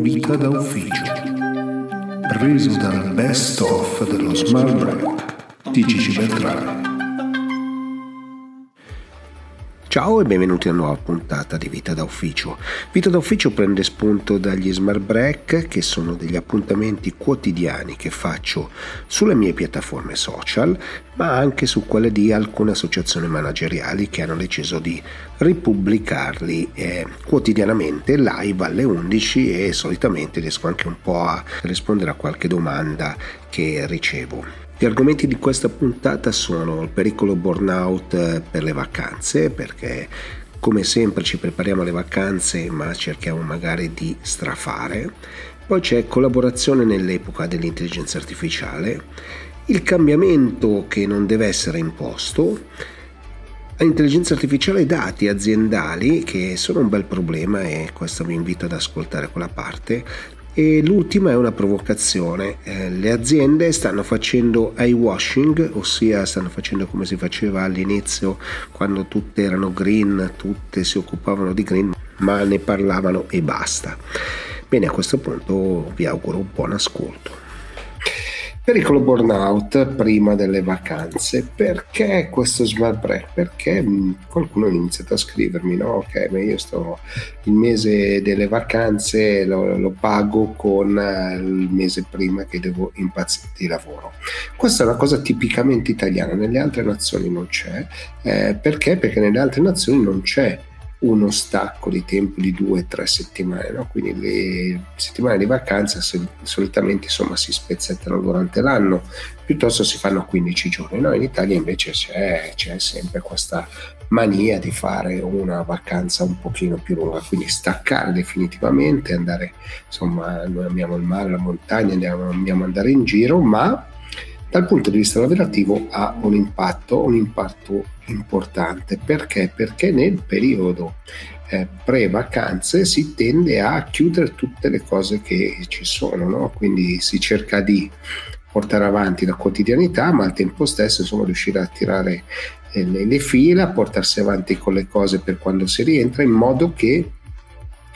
Vita da ufficio. Preso dal best of dello Smart Break di Gigi Beltrame. Ciao e benvenuti a una nuova puntata di Vita da Ufficio. Vita da Ufficio prende spunto dagli Smart Break, che sono degli appuntamenti quotidiani che faccio sulle mie piattaforme social, ma anche su quelle di alcune associazioni manageriali che hanno deciso di ripubblicarli eh, quotidianamente live alle 11 e solitamente riesco anche un po' a rispondere a qualche domanda che ricevo. Gli argomenti di questa puntata sono il pericolo burnout eh, per le vacanze, perché come sempre ci prepariamo alle vacanze ma cerchiamo magari di strafare. Poi c'è collaborazione nell'epoca dell'intelligenza artificiale, il cambiamento che non deve essere imposto, l'intelligenza artificiale e dati aziendali che sono un bel problema e questo vi invito ad ascoltare quella parte e l'ultima è una provocazione. Eh, le aziende stanno facendo eye washing, ossia stanno facendo come si faceva all'inizio quando tutte erano green, tutte si occupavano di green, ma ne parlavano e basta. Bene, a questo punto vi auguro un buon ascolto. Pericolo burnout prima delle vacanze. Perché questo smart break? Perché mm, qualcuno ha iniziato a scrivermi, no? Ok, ma io sto il mese delle vacanze lo, lo pago con eh, il mese prima che devo impazzire di lavoro. Questa è una cosa tipicamente italiana, nelle altre nazioni non c'è. Eh, perché? Perché nelle altre nazioni non c'è uno stacco di tempo di due o tre settimane, no? quindi le settimane di vacanza solitamente insomma, si spezzettano durante l'anno, piuttosto si fanno 15 giorni. No? In Italia invece c'è, c'è, sempre questa mania di fare una vacanza un pochino più lunga, quindi staccare definitivamente, andare, insomma, noi amiamo il mare, la montagna, andiamo, amiamo andare in giro, ma dal punto di vista lavorativo ha un impatto, un impatto importante. Perché? Perché nel periodo eh, pre-vacanze si tende a chiudere tutte le cose che ci sono, no? quindi si cerca di portare avanti la quotidianità, ma al tempo stesso insomma, riuscire a tirare eh, le, le fila, portarsi avanti con le cose per quando si rientra, in modo che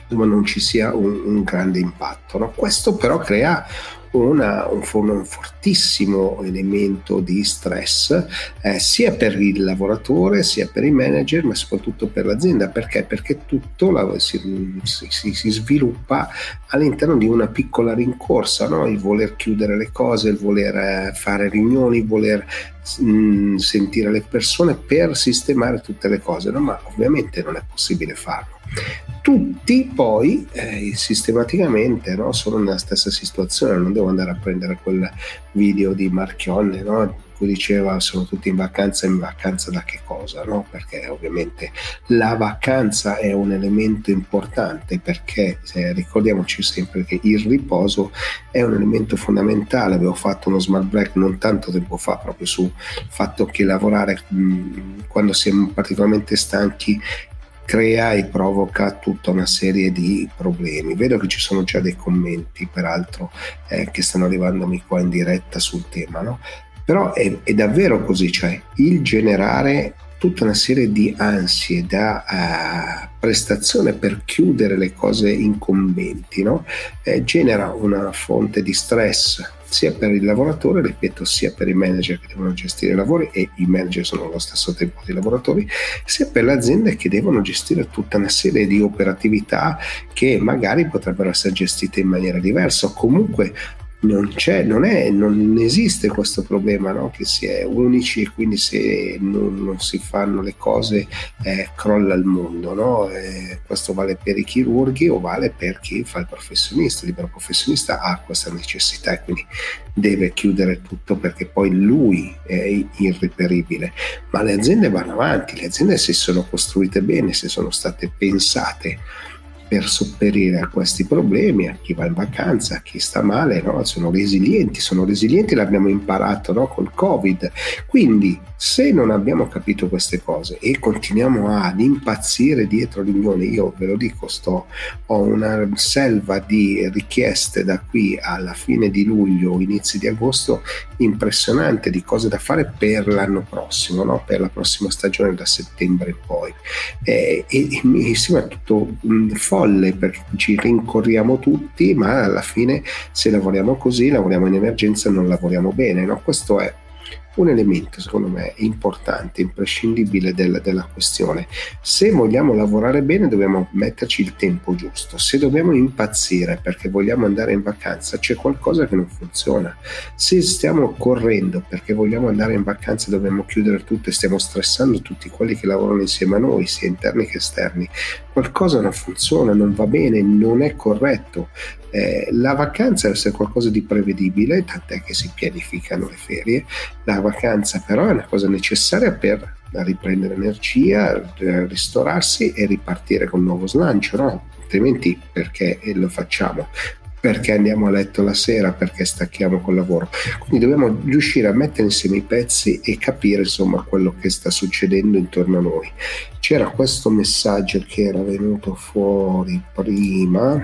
insomma, non ci sia un, un grande impatto. No? Questo però crea una, un, un, fortissimo elemento di stress eh, sia per il lavoratore sia per i manager ma soprattutto per l'azienda perché? Perché tutto la, si, si, si, sviluppa all'interno di una piccola rincorsa no? il voler chiudere le cose il voler eh, fare riunioni il voler mh, mm, sentire le persone per sistemare tutte le cose no? ma ovviamente non è possibile farlo tutti poi eh, sistematicamente no, sono nella stessa situazione, non devo andare a prendere quel video di Marchionne no, cui diceva sono tutti in vacanza, in vacanza da che cosa? No? Perché ovviamente la vacanza è un elemento importante perché ricordiamoci sempre che il riposo è un elemento fondamentale, avevo fatto uno smart break non tanto tempo fa proprio sul fatto che lavorare mh, quando siamo particolarmente stanchi crea e provoca tutta una serie di problemi. Vedo che ci sono già dei commenti, peraltro, eh, che stanno arrivandomi qua in diretta sul tema, no? Però è, è davvero così, cioè il generare tutta una serie di ansie da uh, prestazione per chiudere le cose incombenti, no? eh, genera una fonte di stress sia per il lavoratore, ripeto, sia per i manager che devono gestire i lavori e i manager sono allo stesso tempo dei lavoratori, sia per le aziende che devono gestire tutta una serie di operatività che magari potrebbero essere gestite in maniera diversa o comunque non, c'è, non, è, non esiste questo problema no? che si è unici e quindi se non, non si fanno le cose eh, crolla il mondo. No? Eh, questo vale per i chirurghi o vale per chi fa il professionista. Il libero professionista ha questa necessità e quindi deve chiudere tutto perché poi lui è irreperibile. Ma le aziende vanno avanti, le aziende si sono costruite bene, se sono state pensate per sopperire a questi problemi, a chi va in vacanza, a chi sta male, no? sono resilienti, sono resilienti, l'abbiamo imparato no? col Covid. Quindi se non abbiamo capito queste cose e continuiamo ad impazzire dietro l'unione, io ve lo dico, sto, ho una selva di richieste da qui alla fine di luglio, inizi di agosto, impressionante di cose da fare per l'anno prossimo, no? per la prossima stagione da settembre in poi. E, e, e mi sembra tutto mh, folle perché ci rincorriamo tutti, ma alla fine se lavoriamo così, lavoriamo in emergenza, non lavoriamo bene. No? Questo è un elemento secondo me importante, imprescindibile della, della, questione. Se vogliamo lavorare bene dobbiamo metterci il tempo giusto, se dobbiamo impazzire perché vogliamo andare in vacanza c'è qualcosa che non funziona, se stiamo correndo perché vogliamo andare in vacanza dobbiamo chiudere tutto e stiamo stressando tutti quelli che lavorano insieme a noi, sia interni che esterni, qualcosa non funziona, non va bene, non è corretto. Eh, la vacanza deve essere qualcosa di prevedibile, tant'è che si pianificano le ferie. La vacanza però è una cosa necessaria per riprendere energia, ristorarsi e ripartire con un nuovo slancio, no? altrimenti perché lo facciamo? Perché andiamo a letto la sera, perché stacchiamo col lavoro. Quindi dobbiamo riuscire a mettere insieme i pezzi e capire insomma quello che sta succedendo intorno a noi. C'era questo messaggio che era venuto fuori prima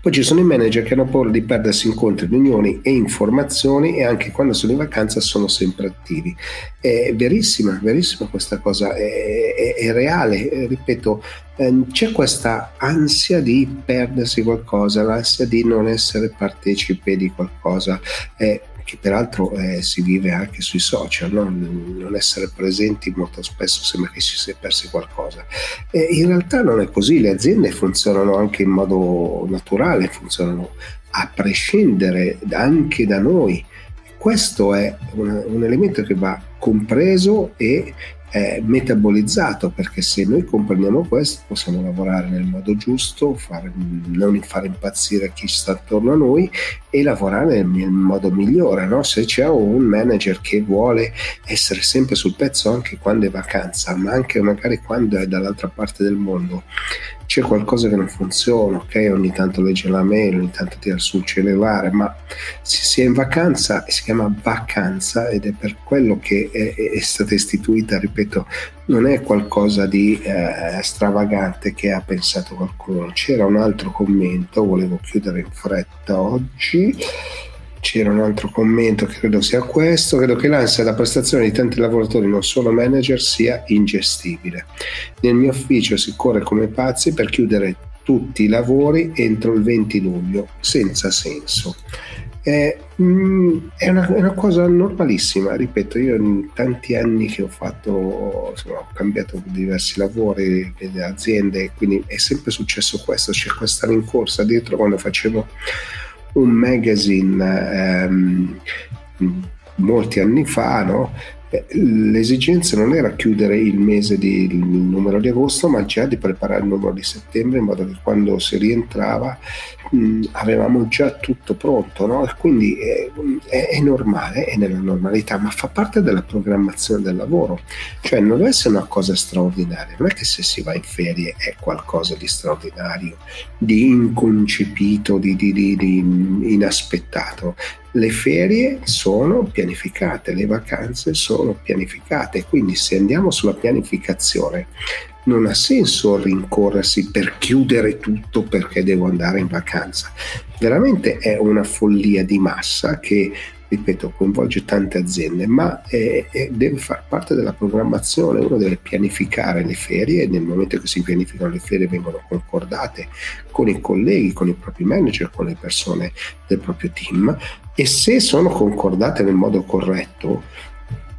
poi ci sono i manager che hanno paura di perdersi incontri, riunioni e informazioni e anche quando sono in vacanza sono sempre attivi. È verissima, verissima questa cosa, è, è, è reale, ripeto, ehm, c'è questa ansia di perdersi qualcosa, l'ansia di non essere partecipe di qualcosa. Eh, che peraltro eh, si vive anche sui social, no? non essere presenti molto spesso sembra che si sia persi qualcosa. E in realtà non è così, le aziende funzionano anche in modo naturale, funzionano a prescindere anche da noi. Questo è un, un elemento che va compreso e è metabolizzato perché se noi comprendiamo questo possiamo lavorare nel modo giusto, fare, non fare impazzire chi sta attorno a noi e lavorare nel, nel modo migliore. No? Se c'è un manager che vuole essere sempre sul pezzo anche quando è vacanza, ma anche magari quando è dall'altra parte del mondo, c'è qualcosa che non funziona, ok? Ogni tanto legge la mail, ogni tanto tira sul cellulare, ma se si è in vacanza si chiama vacanza ed è per quello che è, è stata istituita, ripeto, non è qualcosa di eh, stravagante che ha pensato qualcuno. C'era un altro commento, volevo chiudere in fretta oggi c'era un altro commento che credo sia questo, credo che l'ansia da prestazione di tanti lavoratori, non solo manager, sia ingestibile. Nel mio ufficio si corre come pazzi per chiudere tutti i lavori entro il 20 luglio, senza senso. È, mm, è, una, è, una, cosa normalissima, ripeto, io in tanti anni che ho fatto, insomma, ho cambiato diversi lavori aziende, quindi è sempre successo questo, c'è questa rincorsa dietro quando facevo un magazine ehm, molti anni fa, no? Eh, l'esigenza non era chiudere il mese di il numero di agosto, ma già di preparare il numero di settembre in modo che quando si rientrava mh, avevamo già tutto pronto. No? quindi è, è, è, normale, è nella normalità, ma fa parte della programmazione del lavoro. Cioè non deve essere una cosa straordinaria, non è che se si va in ferie è qualcosa di straordinario, di inconcepito, di, di, di, di inaspettato le ferie sono pianificate, le vacanze sono pianificate, quindi se andiamo sulla pianificazione non ha senso rincorrersi per chiudere tutto perché devo andare in vacanza. Veramente è una follia di massa che ripeto, coinvolge tante aziende, ma è, è, deve far parte della programmazione, uno deve pianificare le ferie e nel momento che si pianificano le ferie vengono concordate con i colleghi, con i propri manager, con le persone del proprio team e se sono concordate nel modo corretto,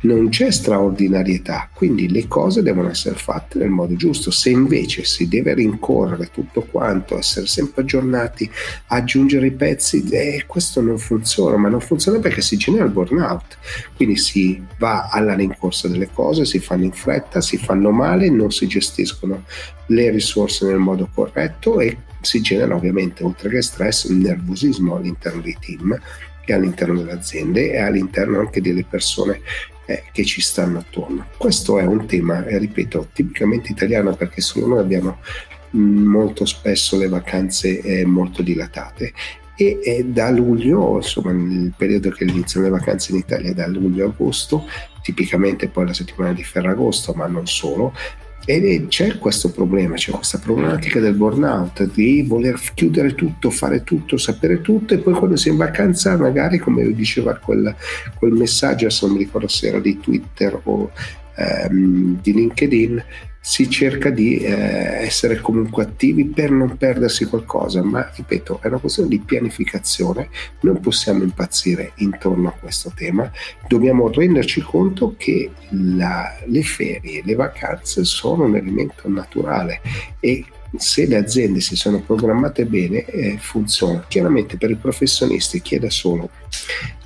non c'è straordinarietà, quindi le cose devono essere fatte nel modo giusto. Se invece si deve rincorrere tutto quanto, essere sempre aggiornati, aggiungere i pezzi, eh, questo non funziona, ma non funziona perché si genera il burnout. Quindi si va alla rincorsa delle cose, si fanno in fretta, si fanno male, non si gestiscono le risorse nel modo corretto e si genera ovviamente, oltre che stress, un nervosismo all'interno dei team all'interno delle aziende e all'interno anche delle persone eh, che ci stanno attorno. Questo è un tema, eh, ripeto, tipicamente italiano perché solo noi abbiamo mm, molto spesso le vacanze eh, molto dilatate e, e, da luglio, insomma nel periodo che iniziano le vacanze in Italia, da luglio a agosto, tipicamente poi la settimana di Ferragosto, ma non solo, e c'è questo problema, c'è questa problematica del burnout, di voler chiudere tutto, fare tutto, sapere tutto e poi quando è in vacanza magari, come diceva quel, quel messaggio, adesso non mi ricordo se era di Twitter o ehm, di LinkedIn, si cerca di eh, essere comunque attivi per non perdersi qualcosa, ma ripeto, è una questione di pianificazione, non possiamo impazzire intorno a questo tema, dobbiamo renderci conto che la, le ferie, le vacanze sono un elemento naturale e se le aziende si sono programmate bene eh, funziona. Chiaramente per i professionisti chi è da solo?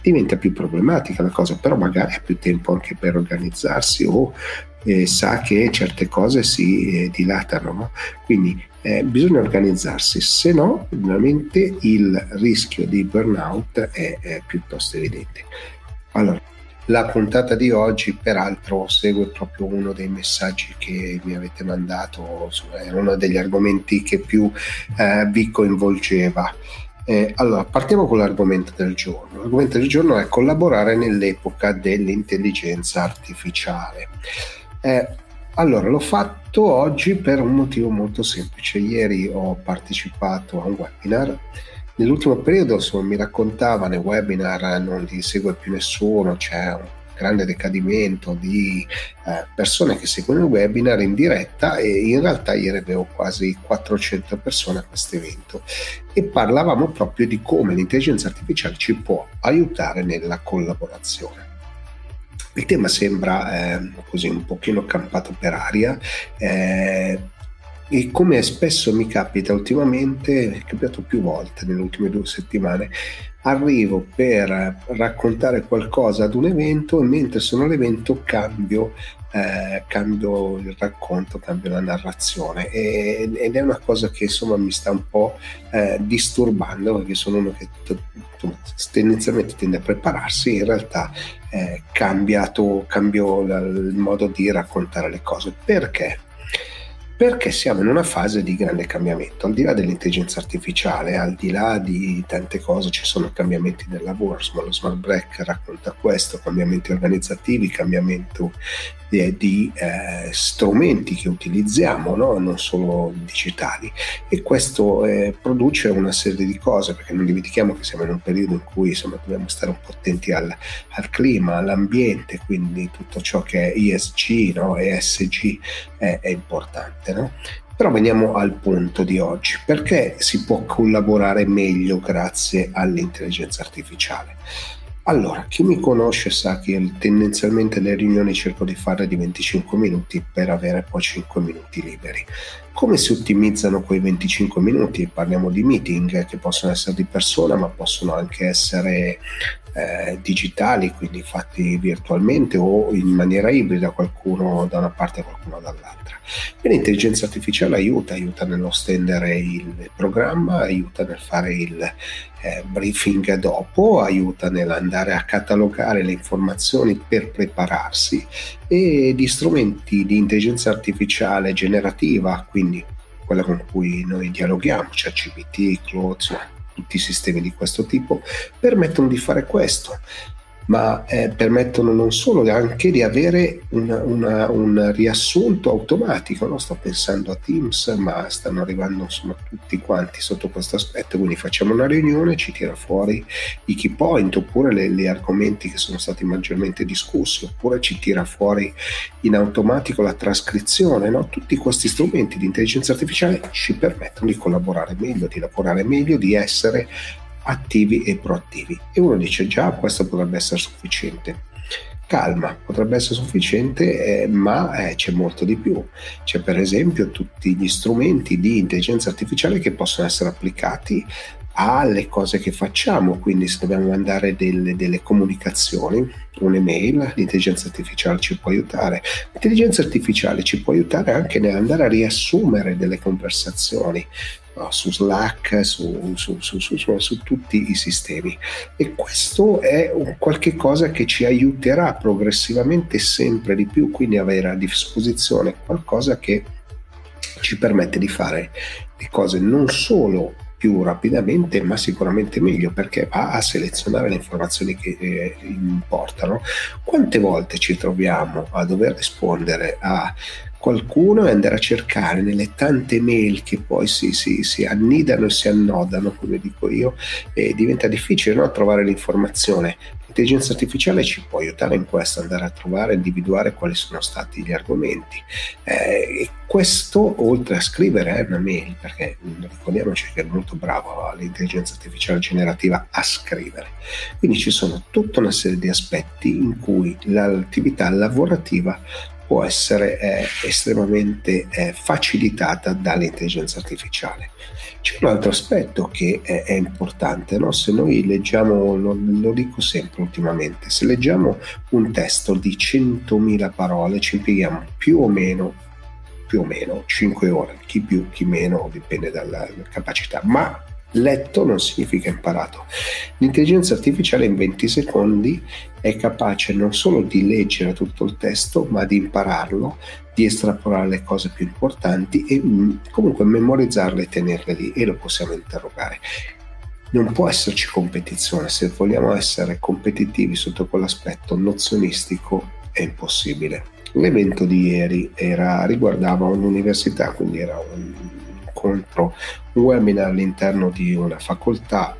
Diventa più problematica la cosa, però magari ha più tempo anche per organizzarsi o eh, sa che certe cose si eh, dilatano. No? Quindi eh, bisogna organizzarsi, se no veramente il rischio di burnout è, è piuttosto evidente. Allora, la puntata di oggi, peraltro, segue proprio uno dei messaggi che mi avete mandato, è uno degli argomenti che più eh, vi coinvolgeva. Eh, allora, partiamo con l'argomento del giorno. L'argomento del giorno è collaborare nell'epoca dell'intelligenza artificiale. Eh, allora, l'ho fatto oggi per un motivo molto semplice. Ieri ho partecipato a un webinar Nell'ultimo periodo insomma, mi raccontava nei webinar non li segue più nessuno, c'è un grande decadimento di eh, persone che seguono il webinar in diretta e in realtà ieri avevo quasi 400 persone a questo evento e parlavamo proprio di come l'intelligenza artificiale ci può aiutare nella collaborazione. Il tema sembra eh, così un pochino campato per aria, eh, e come spesso mi capita ultimamente, è capitato più volte nelle ultime due settimane, arrivo per raccontare qualcosa ad un evento e mentre sono all'evento cambio, eh, cambio il racconto, cambio la narrazione e, ed è una cosa che insomma mi sta un po' eh, disturbando perché sono uno che tendenzialmente tende a prepararsi in realtà eh, cambiato, cambio la, il modo di raccontare le cose perché? perché siamo in una fase di grande cambiamento, al di là dell'intelligenza artificiale, al di là di tante cose, ci sono cambiamenti del lavoro, insomma lo smart break racconta questo, cambiamenti organizzativi, cambiamento di, di eh, strumenti che utilizziamo, no? non solo digitali. E questo eh, produce una serie di cose, perché non dimentichiamo che siamo in un periodo in cui insomma, dobbiamo stare un po' attenti al, al clima, all'ambiente, quindi tutto ciò che è ESG, no? ESG è, è importante. No? Però veniamo al punto di oggi. Perché si può collaborare meglio grazie all'intelligenza artificiale? Allora, chi mi conosce sa che tendenzialmente le riunioni cerco di fare di 25 minuti per avere poi 5 minuti liberi. Come si ottimizzano quei 25 minuti? Parliamo di meeting che possono essere di persona ma possono anche essere eh, digitali, quindi fatti virtualmente o in maniera ibrida, qualcuno da una parte e qualcuno dall'altra. E l'intelligenza artificiale aiuta, aiuta nello stendere il programma, aiuta nel fare il eh, briefing dopo, aiuta nell'andare a catalogare le informazioni per prepararsi e di strumenti di intelligenza artificiale generativa, quindi quella con cui noi dialoghiamo, cioè CBT, Claude, tutti i sistemi di questo tipo permettono di fare questo ma eh, permettono non solo anche di avere una, una, un riassunto automatico. No? Sto pensando a Teams, ma stanno arrivando insomma tutti quanti sotto questo aspetto. Quindi facciamo una riunione, ci tira fuori i key point oppure gli argomenti che sono stati maggiormente discussi, oppure ci tira fuori in automatico la trascrizione. No? Tutti questi strumenti di intelligenza artificiale ci permettono di collaborare meglio, di lavorare meglio, di essere attivi e proattivi. E uno dice già questo potrebbe essere sufficiente. Calma, potrebbe essere sufficiente, eh, ma eh, c'è molto di più. C'è per esempio tutti gli strumenti di intelligenza artificiale che possono essere applicati alle cose che facciamo, quindi se dobbiamo mandare delle, delle, comunicazioni, un'email, l'intelligenza artificiale ci può aiutare. L'intelligenza artificiale ci può aiutare anche nell'andare a riassumere delle conversazioni, su Slack, su, su, su, su, tutti i sistemi. E questo è un qualche cosa che ci aiuterà progressivamente sempre di più, quindi avere a disposizione qualcosa che ci permette di fare le cose non solo più rapidamente, ma sicuramente meglio perché va a selezionare le informazioni che eh, importano. Quante volte ci troviamo a dover rispondere a qualcuno e andare a cercare nelle tante mail che poi si, si, si annidano e si annodano, come dico io, e diventa difficile no? trovare l'informazione. L'intelligenza artificiale ci può aiutare in questo, andare a trovare, individuare quali sono stati gli argomenti. Eh, e questo oltre a scrivere è una mail, perché ricordiamoci che è molto bravo l'intelligenza artificiale generativa a scrivere. Quindi ci sono tutta una serie di aspetti in cui l'attività lavorativa può essere eh, estremamente eh, facilitata dall'intelligenza artificiale. C'è un altro aspetto che è, è importante, no? se noi leggiamo, lo, lo, dico sempre ultimamente, se leggiamo un testo di 100.000 parole ci impieghiamo più o meno, più o meno 5 ore, chi più, chi meno, dipende dalla capacità, ma Letto non significa imparato. L'intelligenza artificiale in 20 secondi è capace non solo di leggere tutto il testo, ma di impararlo, di estrapolare le cose più importanti e mm, comunque memorizzarle e tenerle lì e lo possiamo interrogare. Non può esserci competizione, se vogliamo essere competitivi sotto quell'aspetto nozionistico è impossibile. L'evento di ieri era, riguardava un'università, quindi era un incontro, un webinar all'interno di una facoltà.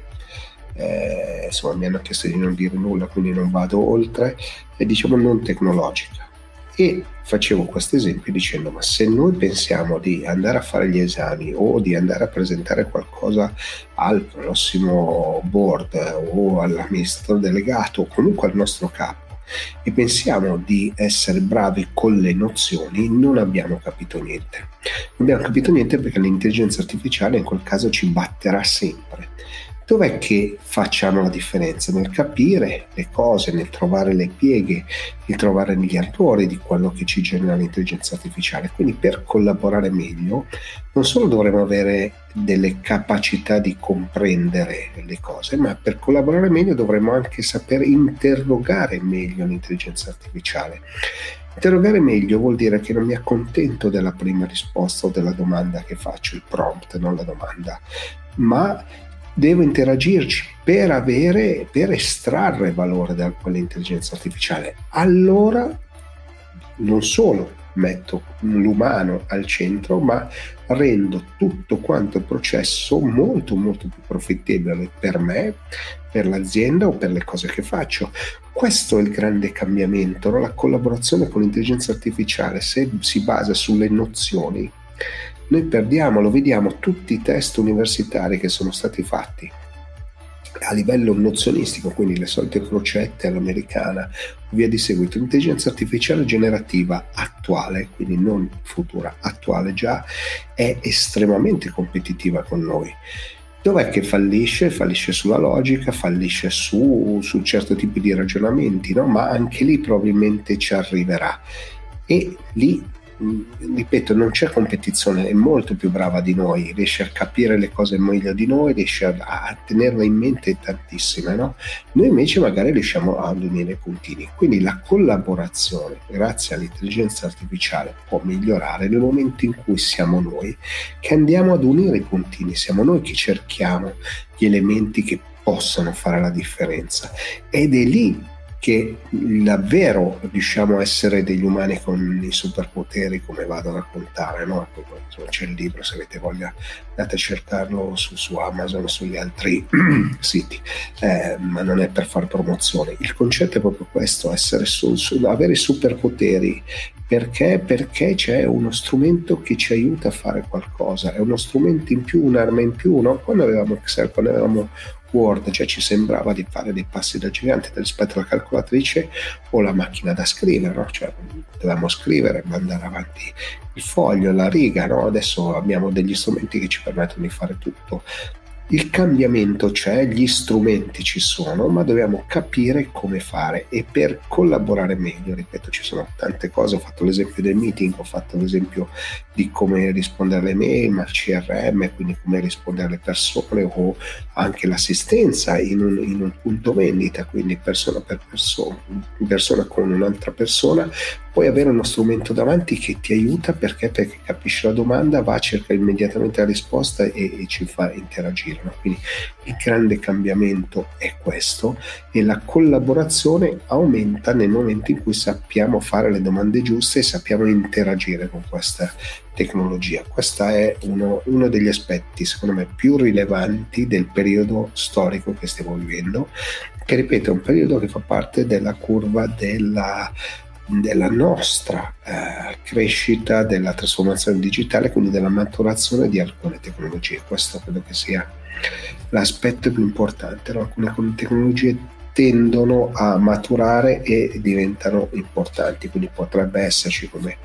Eh, insomma, mi hanno chiesto di non dire nulla, quindi non vado oltre, e diciamo non tecnologica. E facevo questo esempio dicendo: Ma se noi pensiamo di andare a fare gli esami o di andare a presentare qualcosa al prossimo board o all'amministratore delegato o comunque al nostro capo, e pensiamo di essere bravi con le nozioni, non abbiamo capito niente. Non abbiamo capito niente perché l'intelligenza artificiale in quel caso ci batterà sempre Dov'è che facciamo la differenza? Nel capire le cose, nel trovare le pieghe, nel trovare gli errori di quello che ci genera l'intelligenza artificiale. Quindi per collaborare meglio non solo dovremo avere delle capacità di comprendere le cose, ma per collaborare meglio dovremo anche saper interrogare meglio l'intelligenza artificiale. Interrogare meglio vuol dire che non mi accontento della prima risposta o della domanda che faccio, il prompt, non la domanda, ma devo interagirci per avere, per estrarre valore da quell'intelligenza artificiale. Allora non solo metto l'umano al centro, ma rendo tutto quanto il processo molto molto più profittevole per me, per l'azienda o per le cose che faccio. Questo è il grande cambiamento, no? la collaborazione con l'intelligenza artificiale, se si basa sulle nozioni, noi perdiamo, lo vediamo, tutti i test universitari che sono stati fatti a livello nozionistico, quindi le solite crocette all'americana, via di seguito. L'intelligenza artificiale generativa attuale, quindi non futura, attuale già, è estremamente competitiva con noi. Dov'è che fallisce? Fallisce sulla logica, fallisce su, su certi tipi di ragionamenti, no? ma anche lì probabilmente ci arriverà. E lì ripeto, non c'è competizione, è molto più brava di noi, riesce a capire le cose meglio di noi, riesce a, a tenerle in mente tantissime, no? Noi invece magari riusciamo a unire i puntini. Quindi la collaborazione, grazie all'intelligenza artificiale, può migliorare nel momento in cui siamo noi che andiamo ad unire i puntini, siamo noi che cerchiamo gli elementi che possano fare la differenza. Ed è lì che davvero riusciamo a essere degli umani con i superpoteri come vado a raccontare no? c'è il libro se avete voglia andate a cercarlo su, su Amazon sugli altri siti eh, ma non è per fare promozione il concetto è proprio questo su, su, avere superpoteri perché? perché c'è uno strumento che ci aiuta a fare qualcosa è uno strumento in più un'arma in più no? quando avevamo Excel quando avevamo Word, cioè ci sembrava di fare dei passi da gigante rispetto alla calcolatrice o la macchina da scrivere, no? cioè dovevamo scrivere, mandare avanti il foglio, la riga, no? adesso abbiamo degli strumenti che ci permettono di fare tutto il cambiamento c'è, gli strumenti ci sono, ma dobbiamo capire come fare e per collaborare meglio, ripeto, ci sono tante cose, ho fatto l'esempio del meeting, ho fatto l'esempio di come rispondere alle mail, ma CRM, quindi come rispondere alle persone o anche l'assistenza in un, in un punto vendita, quindi persona per persona, persona con un'altra persona, puoi avere uno strumento davanti che ti aiuta perché, perché capisce la domanda, va, cerca immediatamente la risposta e, e ci fa interagire. No? Quindi il grande cambiamento è questo e la collaborazione aumenta nel momento in cui sappiamo fare le domande giuste e sappiamo interagire con questa tecnologia. Questo è uno, uno degli aspetti, secondo me, più rilevanti del periodo storico che stiamo vivendo, che ripeto è un periodo che fa parte della curva della della nostra eh, crescita, della trasformazione digitale, quindi della maturazione di alcune tecnologie. Questo credo che sia l'aspetto più importante. No? Alcune tecnologie tendono a maturare e diventano importanti, quindi potrebbe esserci come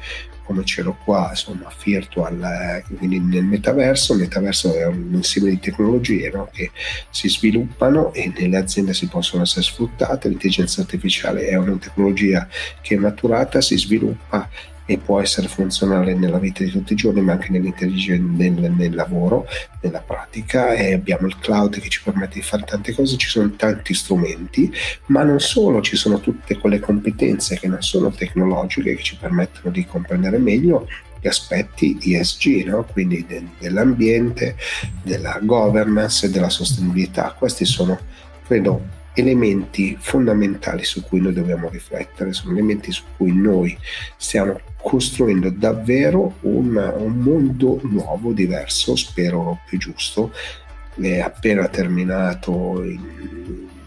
come ce l'ho qua, insomma, virtual, eh, quindi nel metaverso. Il metaverso è un insieme di tecnologie no? che si sviluppano e nelle aziende si possono essere sfruttate. L'intelligenza artificiale è una tecnologia che è maturata, si sviluppa e può essere funzionale nella vita di tutti i giorni, ma anche nel, nel, lavoro, nella pratica. E abbiamo il cloud che ci permette di fare tante cose, ci sono tanti strumenti, ma non solo, ci sono tutte quelle competenze che non sono tecnologiche che ci permettono di comprendere meglio gli aspetti ESG, no? quindi de- dell'ambiente, della governance e della sostenibilità. Questi sono, credo, elementi fondamentali su cui noi dobbiamo riflettere, sono elementi su cui noi stiamo costruendo davvero un, un mondo nuovo, diverso, spero più giusto. È appena terminato il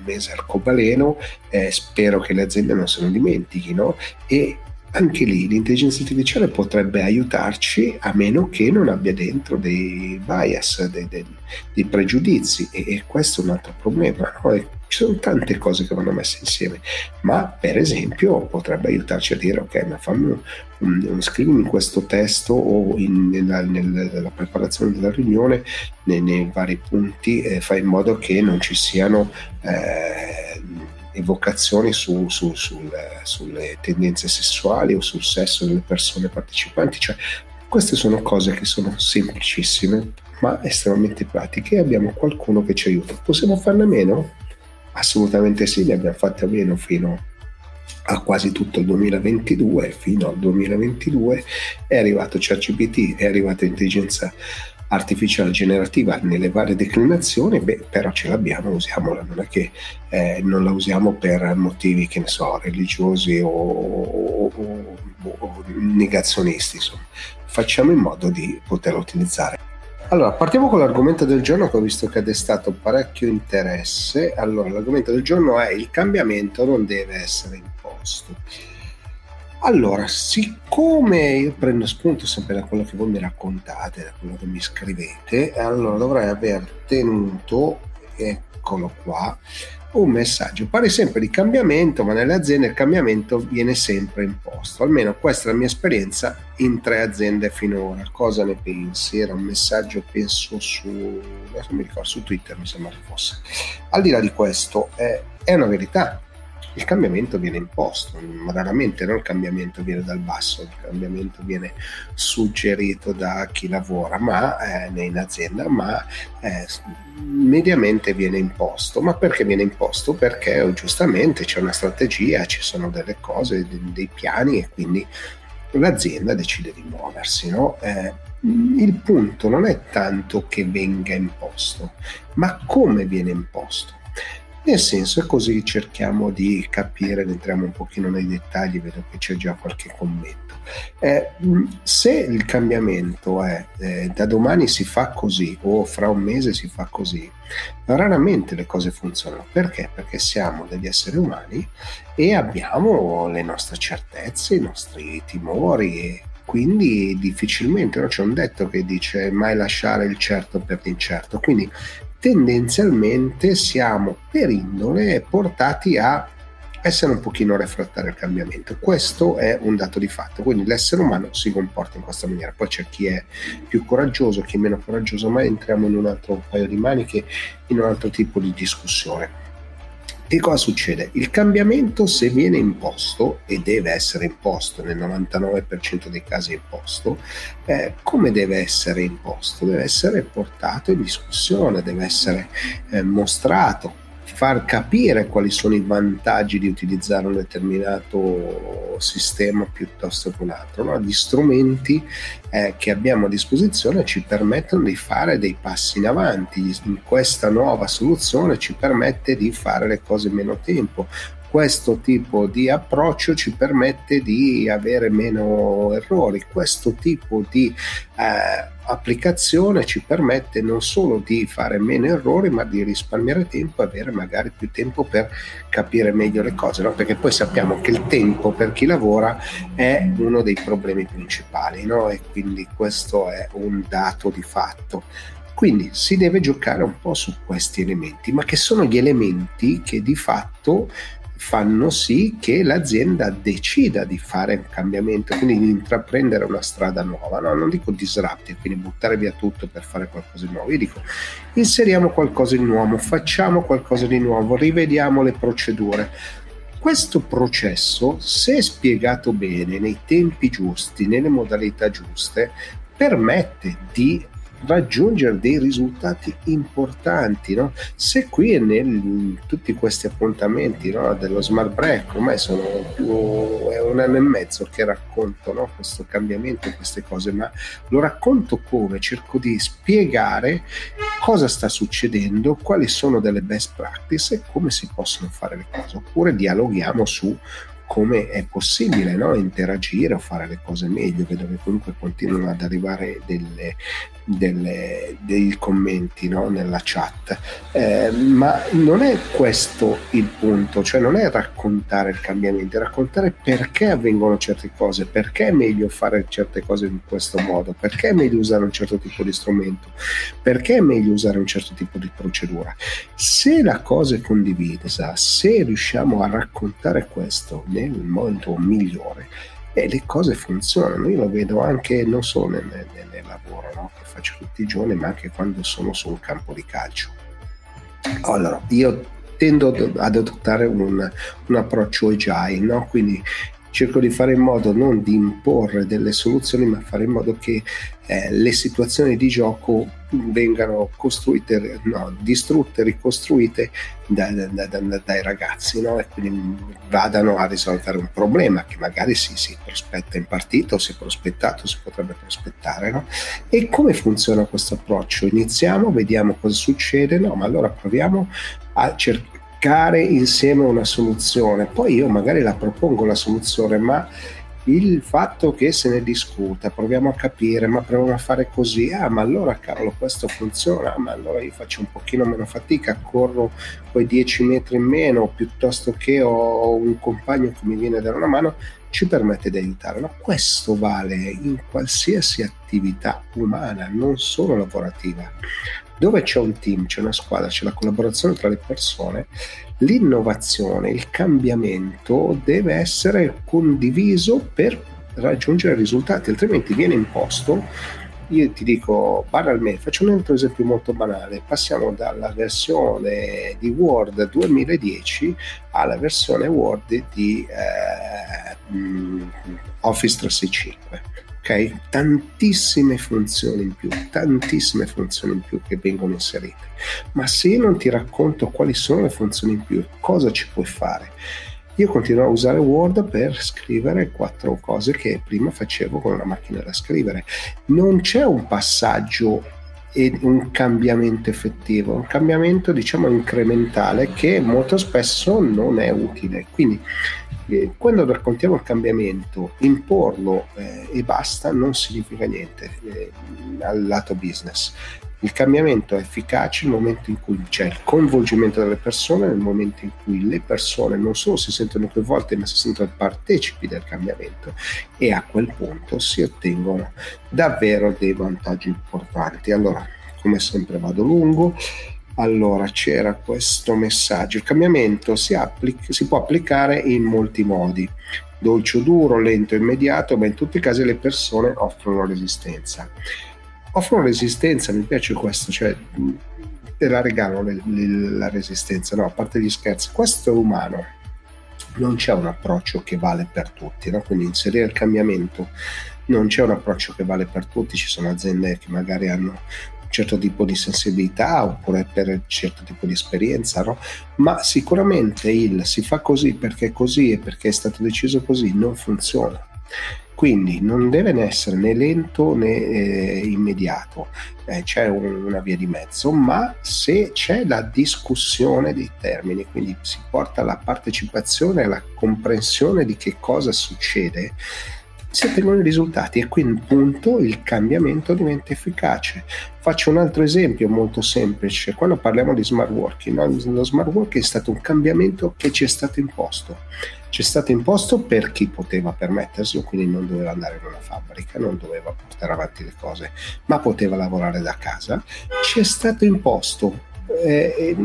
mese arcobaleno, eh, spero che le aziende non se ne dimentichino e anche lì l'intelligenza artificiale potrebbe aiutarci a meno che non abbia dentro dei bias, dei, dei, dei pregiudizi e, e, questo è un altro problema. No? Ci sono tante cose che vanno messe insieme, ma per esempio potrebbe aiutarci a dire ok, ma fammi un, un scrivimi in questo testo o in, nella, nella, preparazione della riunione nei, nei vari punti, eh, fai in modo che non ci siano... Eh, evocazioni su, su, sul, sulle tendenze sessuali o sul sesso delle persone partecipanti. Cioè, queste sono cose che sono semplicissime ma estremamente pratiche e abbiamo qualcuno che ci aiuta. Possiamo farne meno? Assolutamente sì, ne abbiamo fatte a meno fino a quasi tutto il 2022, fino al 2022 è arrivato ChatGPT, è arrivata intelligenza artificiale generativa nelle varie declinazioni, beh, però ce l'abbiamo, usiamola, non è che eh, non la usiamo per motivi, che ne so, religiosi o, o, o, o negazionisti, insomma. Facciamo in modo di poterla utilizzare. Allora, partiamo con l'argomento del giorno che ho visto che ha destato parecchio interesse. Allora, l'argomento del giorno è il cambiamento non deve essere imposto. Allora, siccome io prendo spunto sempre da quello che voi mi raccontate, da quello che mi scrivete, allora dovrei aver tenuto, eccolo qua, un messaggio. Pare sempre di cambiamento, ma nelle aziende il cambiamento viene sempre imposto. Almeno questa è la mia esperienza in tre aziende finora. Cosa ne pensi? Era un messaggio, penso, su, ricordo, su Twitter, mi sembra che fosse. Al di là di questo, è, è una verità il cambiamento viene imposto, raramente no? il cambiamento viene dal basso, il cambiamento viene suggerito da chi lavora ma, eh, in azienda, ma eh, mediamente viene imposto. Ma perché viene imposto? Perché oh, giustamente c'è una strategia, ci sono delle cose, dei, dei piani e quindi l'azienda decide di muoversi. No? Eh, il punto non è tanto che venga imposto, ma come viene imposto. Nel senso, e così cerchiamo di capire, entriamo un pochino nei dettagli, vedo che c'è già qualche commento. Eh, se il cambiamento è eh, da domani si fa così o fra un mese si fa così, raramente le cose funzionano. Perché? Perché siamo degli esseri umani e abbiamo le nostre certezze, i nostri timori e quindi difficilmente no? c'è un detto che dice mai lasciare il certo per l'incerto quindi tendenzialmente siamo per indole portati a essere un pochino refrattari al cambiamento. Questo è un dato di fatto, quindi l'essere umano si comporta in questa maniera. Poi c'è chi è più coraggioso, chi è meno coraggioso, ma entriamo in un altro paio di maniche, in un altro tipo di discussione. Che cosa succede? Il cambiamento se viene imposto, e deve essere imposto, nel 99% dei casi è imposto, eh, come deve essere imposto? Deve essere portato in discussione, deve essere eh, mostrato, far capire quali sono i vantaggi di utilizzare un determinato sistema piuttosto che un altro. No? Gli strumenti eh, che abbiamo a disposizione ci permettono di fare dei passi in avanti. Questa nuova soluzione ci permette di fare le cose in meno tempo, questo tipo di approccio ci permette di avere meno errori, questo tipo di eh, applicazione ci permette non solo di fare meno errori ma di risparmiare tempo e avere magari più tempo per capire meglio le cose, no? perché poi sappiamo che il tempo per chi lavora è uno dei problemi principali no? e quindi questo è un dato di fatto. Quindi si deve giocare un po' su questi elementi, ma che sono gli elementi che di fatto fanno sì che l'azienda decida di fare un cambiamento, quindi di intraprendere una strada nuova. No? Non dico disruptive, quindi buttare via tutto per fare qualcosa di nuovo. Io dico inseriamo qualcosa di nuovo, facciamo qualcosa di nuovo, rivediamo le procedure. Questo processo, se spiegato bene, nei tempi giusti, nelle modalità giuste, permette di raggiungere dei risultati importanti. No? Se qui in tutti questi appuntamenti no, dello smart break, ormai sono più, è un anno e mezzo che racconto no, questo cambiamento, queste cose, ma lo racconto come? Cerco di spiegare cosa sta succedendo, quali sono delle best practice e come si possono fare le cose, oppure dialoghiamo su come è possibile no? interagire o fare le cose meglio, vedo che comunque continuano ad arrivare delle, delle, dei commenti no? nella chat, eh, ma non è questo il punto, cioè non è raccontare il cambiamento, è raccontare perché avvengono certe cose, perché è meglio fare certe cose in questo modo, perché è meglio usare un certo tipo di strumento, perché è meglio usare un certo tipo di procedura. Se la cosa è condivisa, se riusciamo a raccontare questo nel modo migliore, e le cose funzionano. Io lo vedo anche non solo nel, nel, nel lavoro no? che faccio tutti i giorni, ma anche quando sono su un campo di calcio. Allora, io tendo ad adottare un, un approccio agile, no? quindi cerco di fare in modo non di imporre delle soluzioni, ma fare in modo che eh, le situazioni di gioco vengano costruite, no, distrutte, ricostruite da, da, da, dai ragazzi no? e quindi vadano a risolvere un problema che magari si, si prospetta in partita o si è prospettato, si potrebbe prospettare. No? E come funziona questo approccio? Iniziamo, vediamo cosa succede, no, ma allora proviamo a cercare cercare insieme una soluzione. Poi io magari la propongo la soluzione, ma il fatto che se ne discuta, proviamo a capire, ma proviamo a fare così, ah ma allora cavolo questo funziona, ma allora io faccio un pochino meno fatica, corro quei 10 metri in meno piuttosto che ho un compagno che mi viene a dare una mano, ci permette di aiutare. No? Questo vale in qualsiasi attività umana, non solo lavorativa dove c'è un team, c'è una squadra, c'è la collaborazione tra le persone, l'innovazione, il cambiamento deve essere condiviso per raggiungere risultati, altrimenti viene imposto. Io ti dico banalmente, faccio un altro esempio molto banale, passiamo dalla versione di Word 2010 alla versione Word di eh, Office 365 ok? Tantissime funzioni in più, tantissime funzioni in più che vengono inserite. Ma se io non ti racconto quali sono le funzioni in più, cosa ci puoi fare? Io continuo a usare Word per scrivere quattro cose che prima facevo con una macchina da scrivere. Non c'è un passaggio e un cambiamento effettivo, un cambiamento diciamo incrementale che molto spesso non è utile. Quindi eh, quando raccontiamo il cambiamento, imporlo eh, e basta non significa niente eh, al lato business. Il cambiamento è efficace nel momento in cui c'è il coinvolgimento delle persone, nel momento in cui le persone non solo si sentono coinvolte, ma si sentono partecipi del cambiamento e a quel punto si ottengono davvero dei vantaggi importanti. Allora, come sempre vado lungo, allora c'era questo messaggio. Il cambiamento si, applica, si può applicare in molti modi, dolce o duro, lento o immediato, ma in tutti i casi le persone offrono resistenza. Offrono resistenza, mi piace questo, cioè te la regalo le, le, la resistenza, no, a parte gli scherzi, questo è umano, non c'è un approccio che vale per tutti, no? quindi inserire il cambiamento non c'è un approccio che vale per tutti, ci sono aziende che magari hanno certo tipo di sensibilità oppure per un certo tipo di esperienza, no? ma sicuramente il si fa così perché è così e perché è stato deciso così non funziona. Quindi non deve essere né lento né eh, immediato, eh, c'è un, una via di mezzo, ma se c'è la discussione dei termini, quindi si porta alla partecipazione, alla comprensione di che cosa succede, si ottengono i risultati e quindi appunto il cambiamento diventa efficace. Faccio un altro esempio molto semplice, quando parliamo di smart working, no? lo smart working è stato un cambiamento che ci è stato imposto. Ci è stato imposto per chi poteva permetterselo, quindi non doveva andare in una fabbrica, non doveva portare avanti le cose, ma poteva lavorare da casa. Ci è stato imposto eh,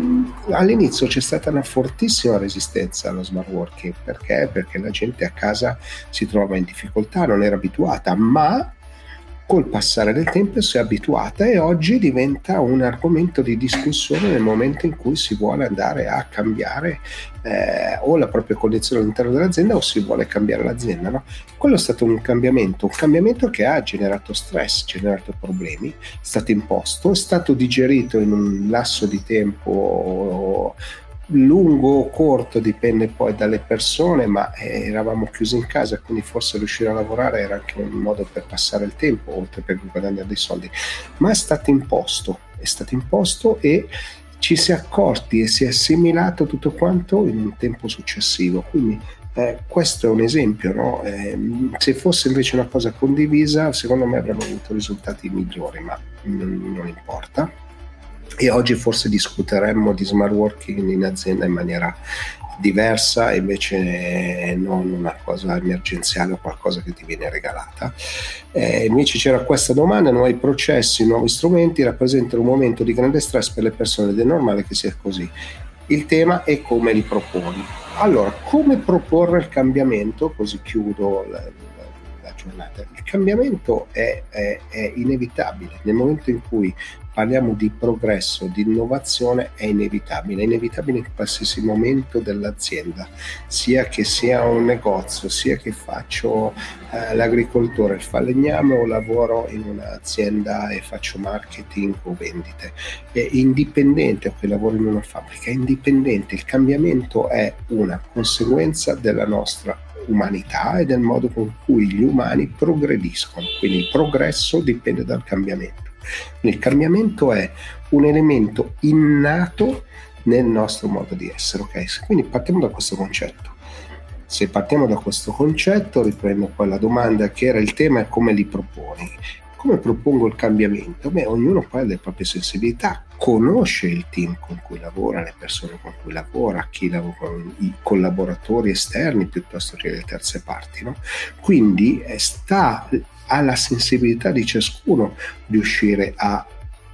all'inizio c'è stata una fortissima resistenza allo smart working perché? perché la gente a casa si trovava in difficoltà, non era abituata, ma col passare del tempo si è abituata e oggi diventa un argomento di discussione nel momento in cui si vuole andare a cambiare eh, o la propria condizione all'interno dell'azienda o si vuole cambiare l'azienda. No? Quello è stato un cambiamento, un cambiamento che ha generato stress, generato problemi, è stato imposto, è stato digerito in un lasso di tempo lungo o corto dipende poi dalle persone, ma eh, eravamo chiusi in casa, quindi forse riuscire a lavorare era anche un modo per passare il tempo, oltre per guadagnare dei soldi. Ma è stato imposto, è stato imposto e ci si è accorti e si è assimilato tutto quanto in un tempo successivo. Quindi eh, questo è un esempio, no? eh, se fosse invece una cosa condivisa, secondo me avremmo avuto risultati migliori, ma non, non importa e oggi forse discuteremmo di smart working in azienda in maniera diversa invece non una cosa emergenziale o qualcosa che ti viene regalata. Eh, invece c'era questa domanda, nuovi processi, nuovi strumenti rappresentano un momento di grande stress per le persone ed è normale che sia così. Il tema è come li proponi. Allora, come proporre il cambiamento? Così chiudo la, giornata. Il cambiamento è, è, è, inevitabile. Nel momento in cui parliamo di progresso, di innovazione, è inevitabile, è inevitabile in qualsiasi momento dell'azienda, sia che sia un negozio, sia che faccio eh, l'agricoltore, il falegname o lavoro in un'azienda e faccio marketing o vendite. È indipendente o che lavoro in una fabbrica, è indipendente, il cambiamento è una conseguenza della nostra umanità e del modo con cui gli umani progrediscono, quindi il progresso dipende dal cambiamento. Il cambiamento è un elemento innato nel nostro modo di essere, ok? Quindi partiamo da questo concetto. Se partiamo da questo concetto, riprendo poi la domanda che era il tema è come li proponi. Come propongo il cambiamento? Beh, ognuno poi ha le proprie sensibilità, conosce il team con cui lavora, le persone con cui lavora, lavora i collaboratori esterni piuttosto che le terze parti. No? Quindi eh, sta alla sensibilità di ciascuno riuscire a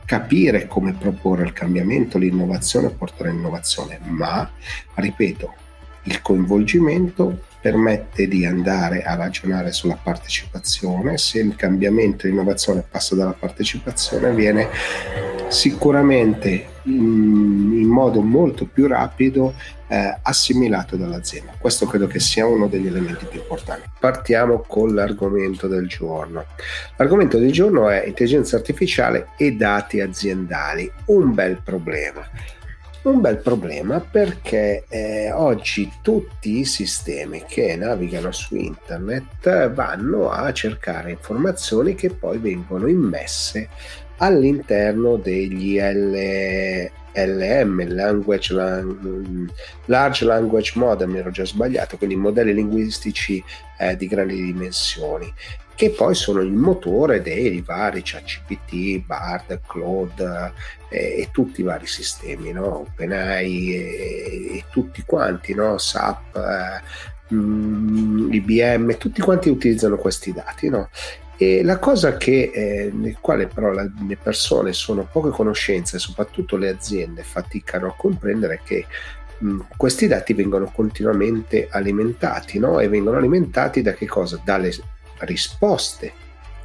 capire come proporre il cambiamento, l'innovazione, portare l'innovazione, ma, ripeto, il coinvolgimento permette di andare a ragionare sulla partecipazione, se il cambiamento e l'innovazione passa dalla partecipazione viene sicuramente in, in modo molto più rapido eh, assimilato dall'azienda. Questo credo che sia uno degli elementi più importanti. Partiamo con l'argomento del giorno. L'argomento del giorno è intelligenza artificiale e dati aziendali. Un bel problema un bel problema perché eh, oggi tutti i sistemi che navigano su internet vanno a cercare informazioni che poi vengono immesse all'interno degli L, LM, language, Large Language Model, mi ero già sbagliato, quindi modelli linguistici eh, di grandi dimensioni che poi sono il motore dei vari ChatGPT, BARD, Claude eh, e tutti i vari sistemi, no? OpenAI e, e, tutti quanti, no? SAP, eh, mm, IBM, tutti quanti utilizzano questi dati, no? E la cosa che, eh, nel quale però la, le persone sono poche conoscenze, soprattutto le aziende, faticano a comprendere è che mh, questi dati vengono continuamente alimentati, no? E vengono alimentati da che cosa? Dalle risposte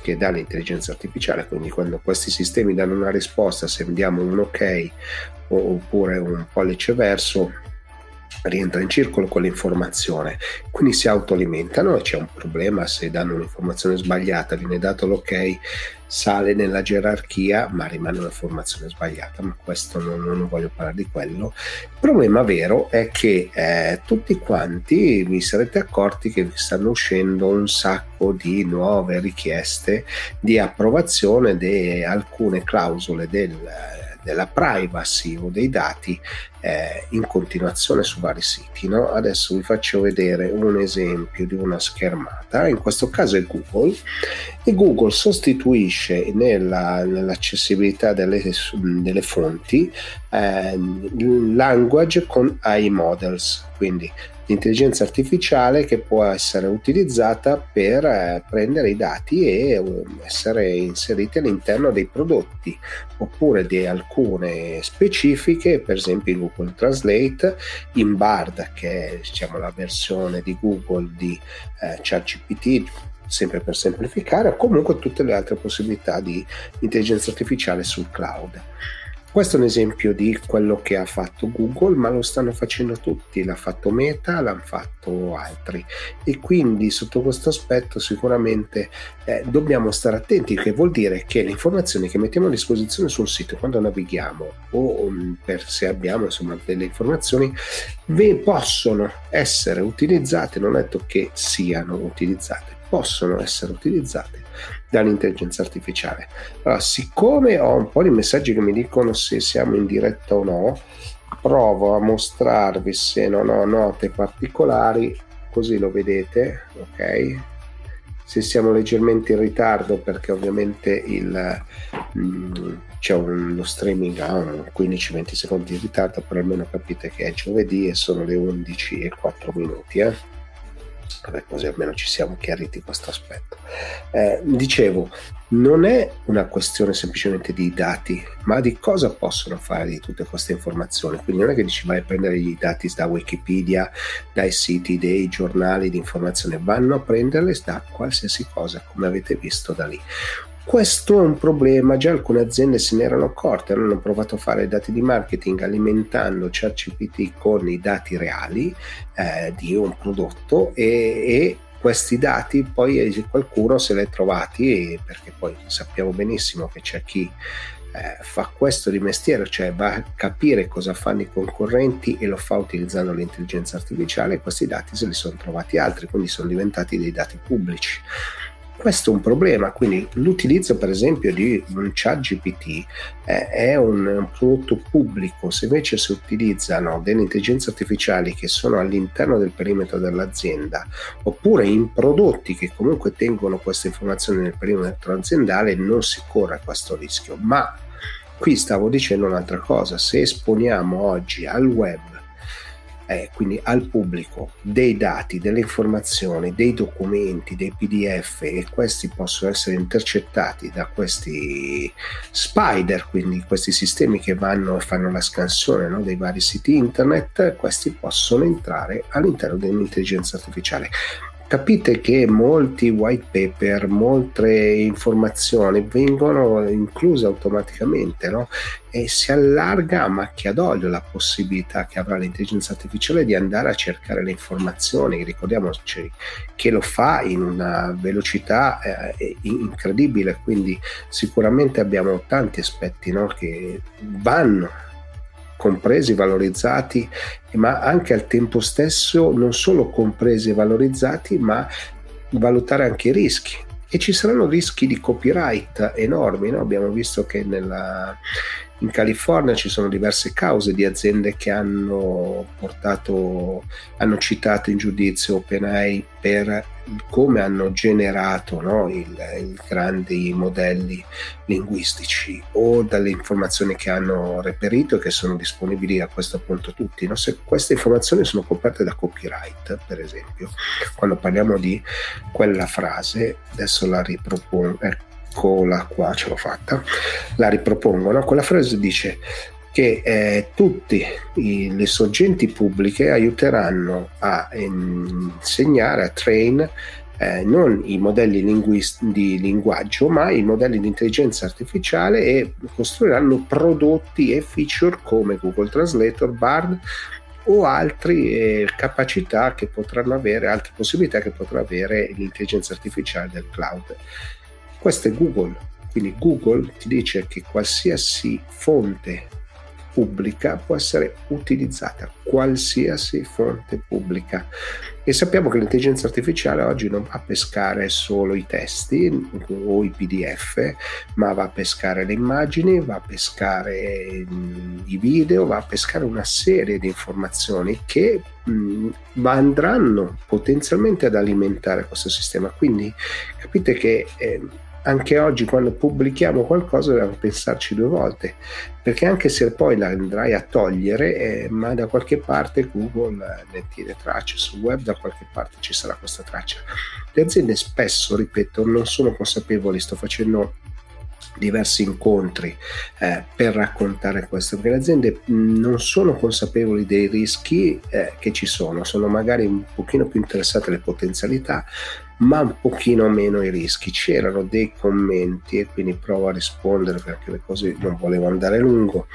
che dà l'intelligenza artificiale, quindi quando questi sistemi danno una risposta, se diamo un ok oppure un pollice verso, rientra in circolo quell'informazione, quindi si autoalimentano e c'è un problema se danno un'informazione sbagliata, viene dato l'ok, sale nella gerarchia, ma rimane un'informazione sbagliata, ma questo non, non voglio parlare di quello. Il problema vero è che eh, tutti quanti vi sarete accorti che vi stanno uscendo un sacco di nuove richieste di approvazione di alcune clausole del della privacy o dei dati eh, in continuazione su vari siti. No? Adesso vi faccio vedere un esempio di una schermata, in questo caso è Google, e Google sostituisce nella, nell'accessibilità delle, delle fonti eh, language con iModels, quindi l'intelligenza artificiale che può essere utilizzata per eh, prendere i dati e um, essere inseriti all'interno dei prodotti oppure di alcune specifiche, per esempio Google Translate, in Bard che è diciamo, la versione di Google di eh, ChatGPT sempre per semplificare, o comunque tutte le altre possibilità di intelligenza artificiale sul cloud. Questo è un esempio di quello che ha fatto Google, ma lo stanno facendo tutti, l'ha fatto Meta, l'hanno fatto altri. E quindi sotto questo aspetto sicuramente eh, dobbiamo stare attenti, che vuol dire che le informazioni che mettiamo a disposizione sul sito quando navighiamo o um, per se abbiamo insomma delle informazioni possono essere utilizzate, non è detto che siano utilizzate, possono essere utilizzate dall'intelligenza artificiale. Allora, siccome ho un po' di messaggi che mi dicono se siamo in diretta o no, provo a mostrarvi se non ho note particolari, così lo vedete, ok? Se siamo leggermente in ritardo perché ovviamente il, mh, mm, c'è un, lo streaming ha 15-20 secondi di ritardo, però almeno capite che è giovedì e sono le 11 e 4 minuti. Eh? Vabbè, così almeno ci siamo chiariti questo aspetto. Eh, dicevo, non è una questione semplicemente di dati, ma di cosa possono fare di tutte queste informazioni. Quindi non è che dici vai a prendere i dati da Wikipedia, dai siti, dei giornali di informazione, vanno a prenderli da qualsiasi cosa, come avete visto da lì. Questo è un problema, già alcune aziende se ne erano accorte, hanno provato a fare dati di marketing alimentando ChatGPT con i dati reali eh, di un prodotto e, e questi dati poi qualcuno se li è trovati perché poi sappiamo benissimo che c'è chi eh, fa questo di mestiere, cioè va a capire cosa fanno i concorrenti e lo fa utilizzando l'intelligenza artificiale, questi dati se li sono trovati altri, quindi sono diventati dei dati pubblici. Questo è un problema, quindi l'utilizzo per esempio di un chat GPT eh, è un, un, prodotto pubblico, se invece si utilizzano delle intelligenze artificiali che sono all'interno del perimetro dell'azienda oppure in prodotti che comunque tengono queste informazioni nel perimetro aziendale non si corre questo rischio, ma qui stavo dicendo un'altra cosa, se esponiamo oggi al web eh, quindi al pubblico dei dati, delle informazioni, dei documenti, dei PDF e questi possono essere intercettati da questi spider, quindi questi sistemi che vanno e fanno la scansione no, dei vari siti internet, questi possono entrare all'interno dell'intelligenza artificiale capite che molti white paper, molte informazioni vengono incluse automaticamente no? e si allarga a macchia d'olio la possibilità che avrà l'intelligenza artificiale di andare a cercare le informazioni. Ricordiamoci che lo fa in una velocità eh, incredibile, quindi sicuramente abbiamo tanti aspetti no? che vanno compresi, valorizzati, ma anche al tempo stesso non solo compresi e valorizzati, ma valutare anche i rischi. E ci saranno rischi di copyright enormi, no? abbiamo visto che nella, in California ci sono diverse cause di aziende che hanno portato, hanno citato in giudizio OpenAI per come hanno generato no, i grandi modelli linguistici o dalle informazioni che hanno reperito e che sono disponibili a questo punto tutti. No? Se queste informazioni sono coperte da copyright, per esempio, quando parliamo di quella frase, adesso la ripropongo. Ecco, eccola qua, ce l'ho fatta, la ripropongono. Quella frase dice che eh, tutte le sorgenti pubbliche aiuteranno a insegnare, a train eh, non i modelli linguist- di linguaggio, ma i modelli di intelligenza artificiale e costruiranno prodotti e feature come Google Translator, Bard o altre eh, capacità che potranno avere, altre possibilità che potrà avere l'intelligenza artificiale del cloud. Questo è Google, quindi Google ti dice che qualsiasi fonte pubblica può essere utilizzata, qualsiasi fonte pubblica. E sappiamo che l'intelligenza artificiale oggi non va a pescare solo i testi o i PDF, ma va a pescare le immagini, va a pescare mm, i video, va a pescare una serie di informazioni che mh, mm, andranno potenzialmente ad alimentare questo sistema. Quindi capite che eh, anche oggi quando pubblichiamo qualcosa dobbiamo pensarci due volte, perché anche se poi la andrai a togliere, eh, ma da qualche parte Google eh, ne tiene traccia, sul web da qualche parte ci sarà questa traccia. Le aziende spesso, ripeto, non sono consapevoli, sto facendo diversi incontri eh, per raccontare questo, perché le aziende non sono consapevoli dei rischi eh, che ci sono, sono magari un pochino più interessate alle potenzialità, ma un pochino meno i rischi. C'erano dei commenti e quindi provo a rispondere perché le cose non volevo andare lungo.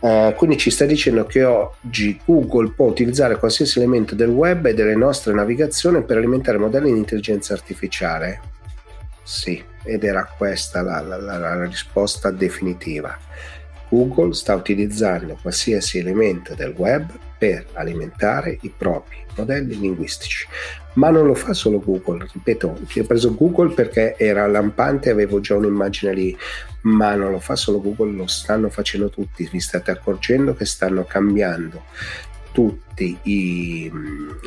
Uh, quindi ci sta dicendo che oggi Google può utilizzare qualsiasi elemento del web e delle nostre navigazioni per alimentare modelli di intelligenza artificiale. Sì, ed era questa la, la, la, la risposta definitiva. Google sta utilizzando qualsiasi elemento del web per alimentare i propri modelli linguistici. Ma non lo fa solo Google, ripeto, ho preso Google perché era lampante, avevo già un'immagine lì, ma non lo fa solo Google, lo stanno facendo tutti, vi state accorgendo che stanno cambiando tutti i,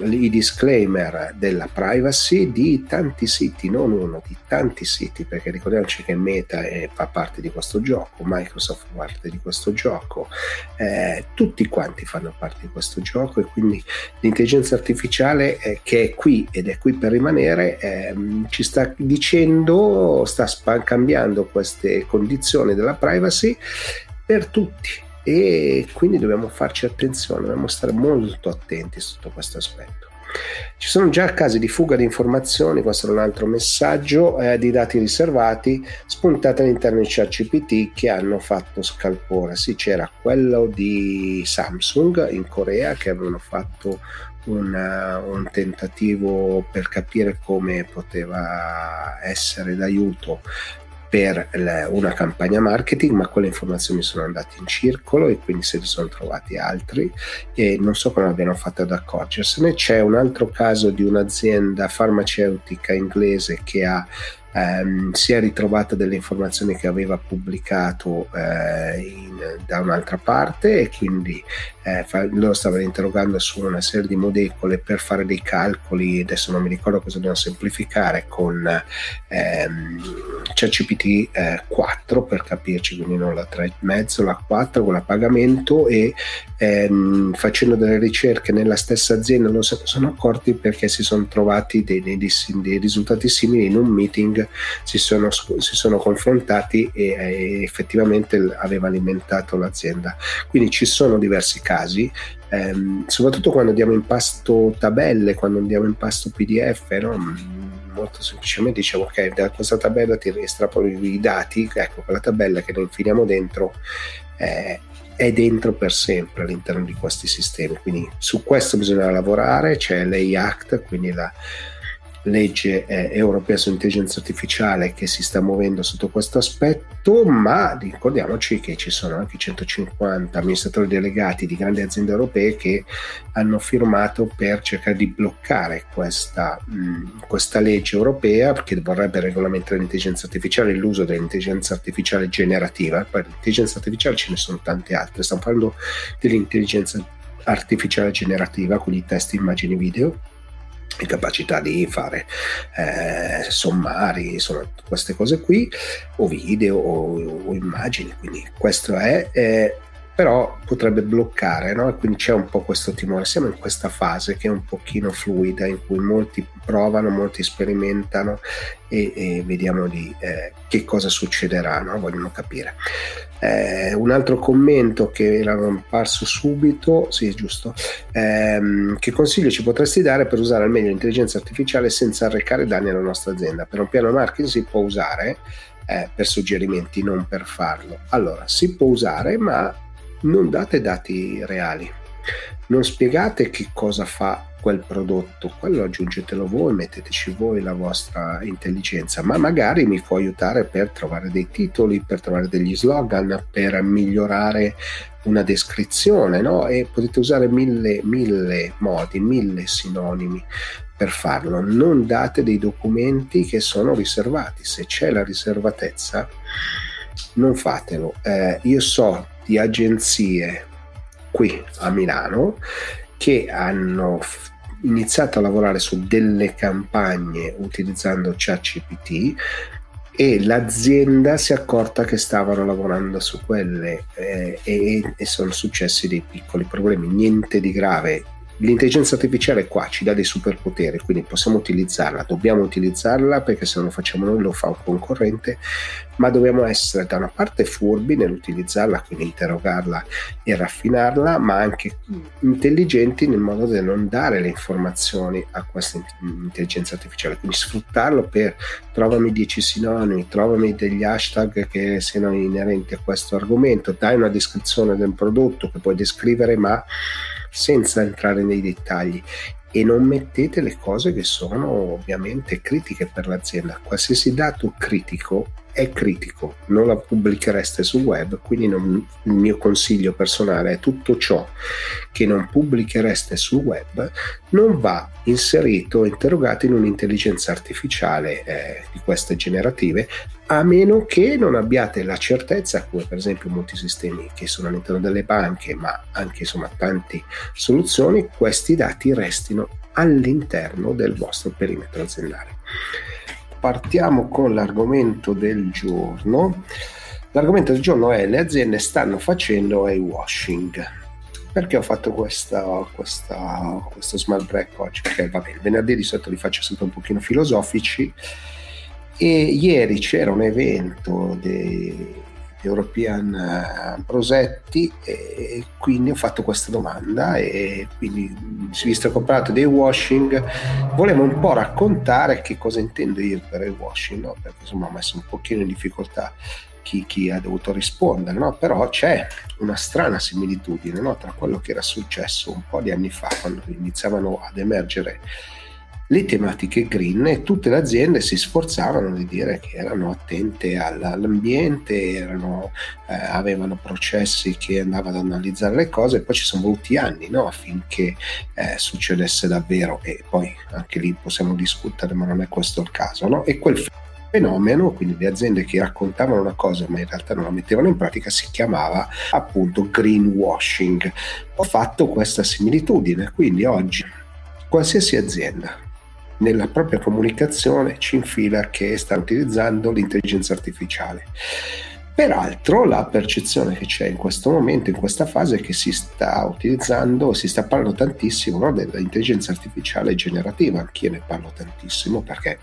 i, disclaimer della privacy di tanti siti, non uno, di tanti siti, perché ricordiamoci che Meta è, fa parte di questo gioco, Microsoft fa parte di questo gioco, eh, tutti quanti fanno parte di questo gioco e quindi l'intelligenza artificiale eh, che è qui ed è qui per rimanere eh, ci sta dicendo, sta cambiando queste condizioni della privacy per tutti e quindi dobbiamo farci attenzione, dobbiamo stare molto attenti sotto questo aspetto. Ci sono già casi di fuga di informazioni, questo è un altro messaggio, eh, di dati riservati spuntati all'interno di ChatGPT che hanno fatto scalpore. Sì, c'era quello di Samsung in Corea che avevano fatto una, un tentativo per capire come poteva essere d'aiuto per una campagna marketing, ma quelle informazioni sono andate in circolo e quindi se ne sono trovati altri e non so come abbiano fatto ad accorgersene. C'è un altro caso di un'azienda farmaceutica inglese che ha ehm, si è ritrovata delle informazioni che aveva pubblicato eh, in, da un'altra parte e quindi eh, fa, loro stavano interrogando su una serie di molecole per fare dei calcoli, adesso non mi ricordo cosa dobbiamo semplificare con ehm, ChatGPT eh, 4 per capirci, quindi non la 3,5, la 4 con la pagamento e ehm, facendo delle ricerche nella stessa azienda non ne sono accorti perché si sono trovati dei, dei, dei risultati simili in un meeting, si sono, si sono confrontati e, e effettivamente aveva alimentato l'azienda. Quindi ci sono diversi casi ehm, soprattutto quando diamo in pasto tabelle, quando diamo in pasto PDF, no? molto semplicemente diciamo ok, da questa tabella ti estrapoli i dati, ecco quella tabella che noi infiliamo dentro eh, è dentro per sempre all'interno di questi sistemi. Quindi su questo bisogna lavorare, c'è l'AI Act, quindi la legge eh, europea sull'intelligenza artificiale che si sta muovendo sotto questo aspetto, ma ricordiamoci che ci sono anche 150 amministratori delegati di grandi aziende europee che hanno firmato per cercare di bloccare questa, mh, questa legge europea che vorrebbe regolamentare l'intelligenza artificiale e l'uso dell'intelligenza artificiale generativa. Poi l'intelligenza artificiale ce ne sono tante altre, stiamo parlando dell'intelligenza artificiale generativa, quindi test, immagini, video capacità di fare eh, sommari, insomma, queste cose qui, o video o, o immagini, quindi questo è, eh, però potrebbe bloccare, no? quindi c'è un po' questo timore, siamo in questa fase che è un pochino fluida, in cui molti provano, molti sperimentano e, e vediamo di eh, che cosa succederà, no? vogliono capire. Eh, un altro commento che era apparso subito, sì giusto, ehm, che consiglio ci potresti dare per usare al meglio l'intelligenza artificiale senza arrecare danni alla nostra azienda? Per un piano marketing si può usare eh, per suggerimenti, non per farlo. Allora, si può usare, ma non date dati reali non spiegate che cosa fa quel prodotto, quello aggiungetelo voi, metteteci voi la vostra intelligenza, ma magari mi può aiutare per trovare dei titoli, per trovare degli slogan, per migliorare una descrizione, no? E potete usare mille, mille modi, mille sinonimi per farlo. Non date dei documenti che sono riservati. Se c'è la riservatezza, non fatelo. Eh, io so di agenzie qui a Milano che hanno iniziato a lavorare su delle campagne utilizzando ChatGPT e l'azienda si è accorta che stavano lavorando su quelle eh, e, e sono successi dei piccoli problemi, niente di grave l'intelligenza artificiale qua ci dà dei superpoteri, quindi possiamo utilizzarla, dobbiamo utilizzarla perché se non lo facciamo noi lo fa un concorrente, ma dobbiamo essere da una parte furbi nell'utilizzarla, quindi interrogarla e raffinarla, ma anche intelligenti nel modo di non dare le informazioni a questa intelligenza artificiale, quindi sfruttarlo per trovami 10 sinonimi, trovami degli hashtag che siano inerenti a questo argomento, dai una descrizione del prodotto che puoi descrivere, ma senza entrare nei dettagli e non mettete le cose che sono ovviamente critiche per l'azienda. Qualsiasi dato critico è critico, non la pubblichereste sul web, quindi non, il mio consiglio personale è tutto ciò che non pubblichereste sul web non va inserito o interrogato in un'intelligenza artificiale eh, di queste generative, a meno che non abbiate la certezza, come per esempio molti sistemi che sono all'interno delle banche, ma anche insomma tante soluzioni, questi dati restino all'interno del vostro perimetro aziendale partiamo con l'argomento del giorno. L'argomento del giorno è le aziende stanno facendo a washing. Perché ho fatto questa, questa, questo smart break oggi? Perché vabbè, il venerdì di solito li faccio sempre un pochino filosofici e ieri c'era un evento dei European eh, Prosetti e quindi ho fatto questa domanda e quindi visto che ho comprato dei washing volevo un po' raccontare che cosa intendo io per il washing no? perché insomma ho messo un pochino in difficoltà chi, chi ha dovuto rispondere no? però c'è una strana similitudine no? tra quello che era successo un po' di anni fa quando iniziavano ad emergere le tematiche green e tutte le aziende si sforzavano di dire che erano attente all'ambiente, erano, eh, avevano processi che andavano ad analizzare le cose e poi ci sono voluti anni no, affinché eh, succedesse davvero e poi anche lì possiamo discutere ma non è questo il caso. No? E quel fenomeno, quindi le aziende che raccontavano una cosa ma in realtà non la mettevano in pratica, si chiamava appunto greenwashing. Ho fatto questa similitudine, quindi oggi qualsiasi azienda nella propria comunicazione ci infila che sta utilizzando l'intelligenza artificiale. Peraltro la percezione che c'è in questo momento, in questa fase, è che si sta utilizzando, si sta parlando tantissimo no, dell'intelligenza artificiale generativa, anch'io ne parlo tantissimo perché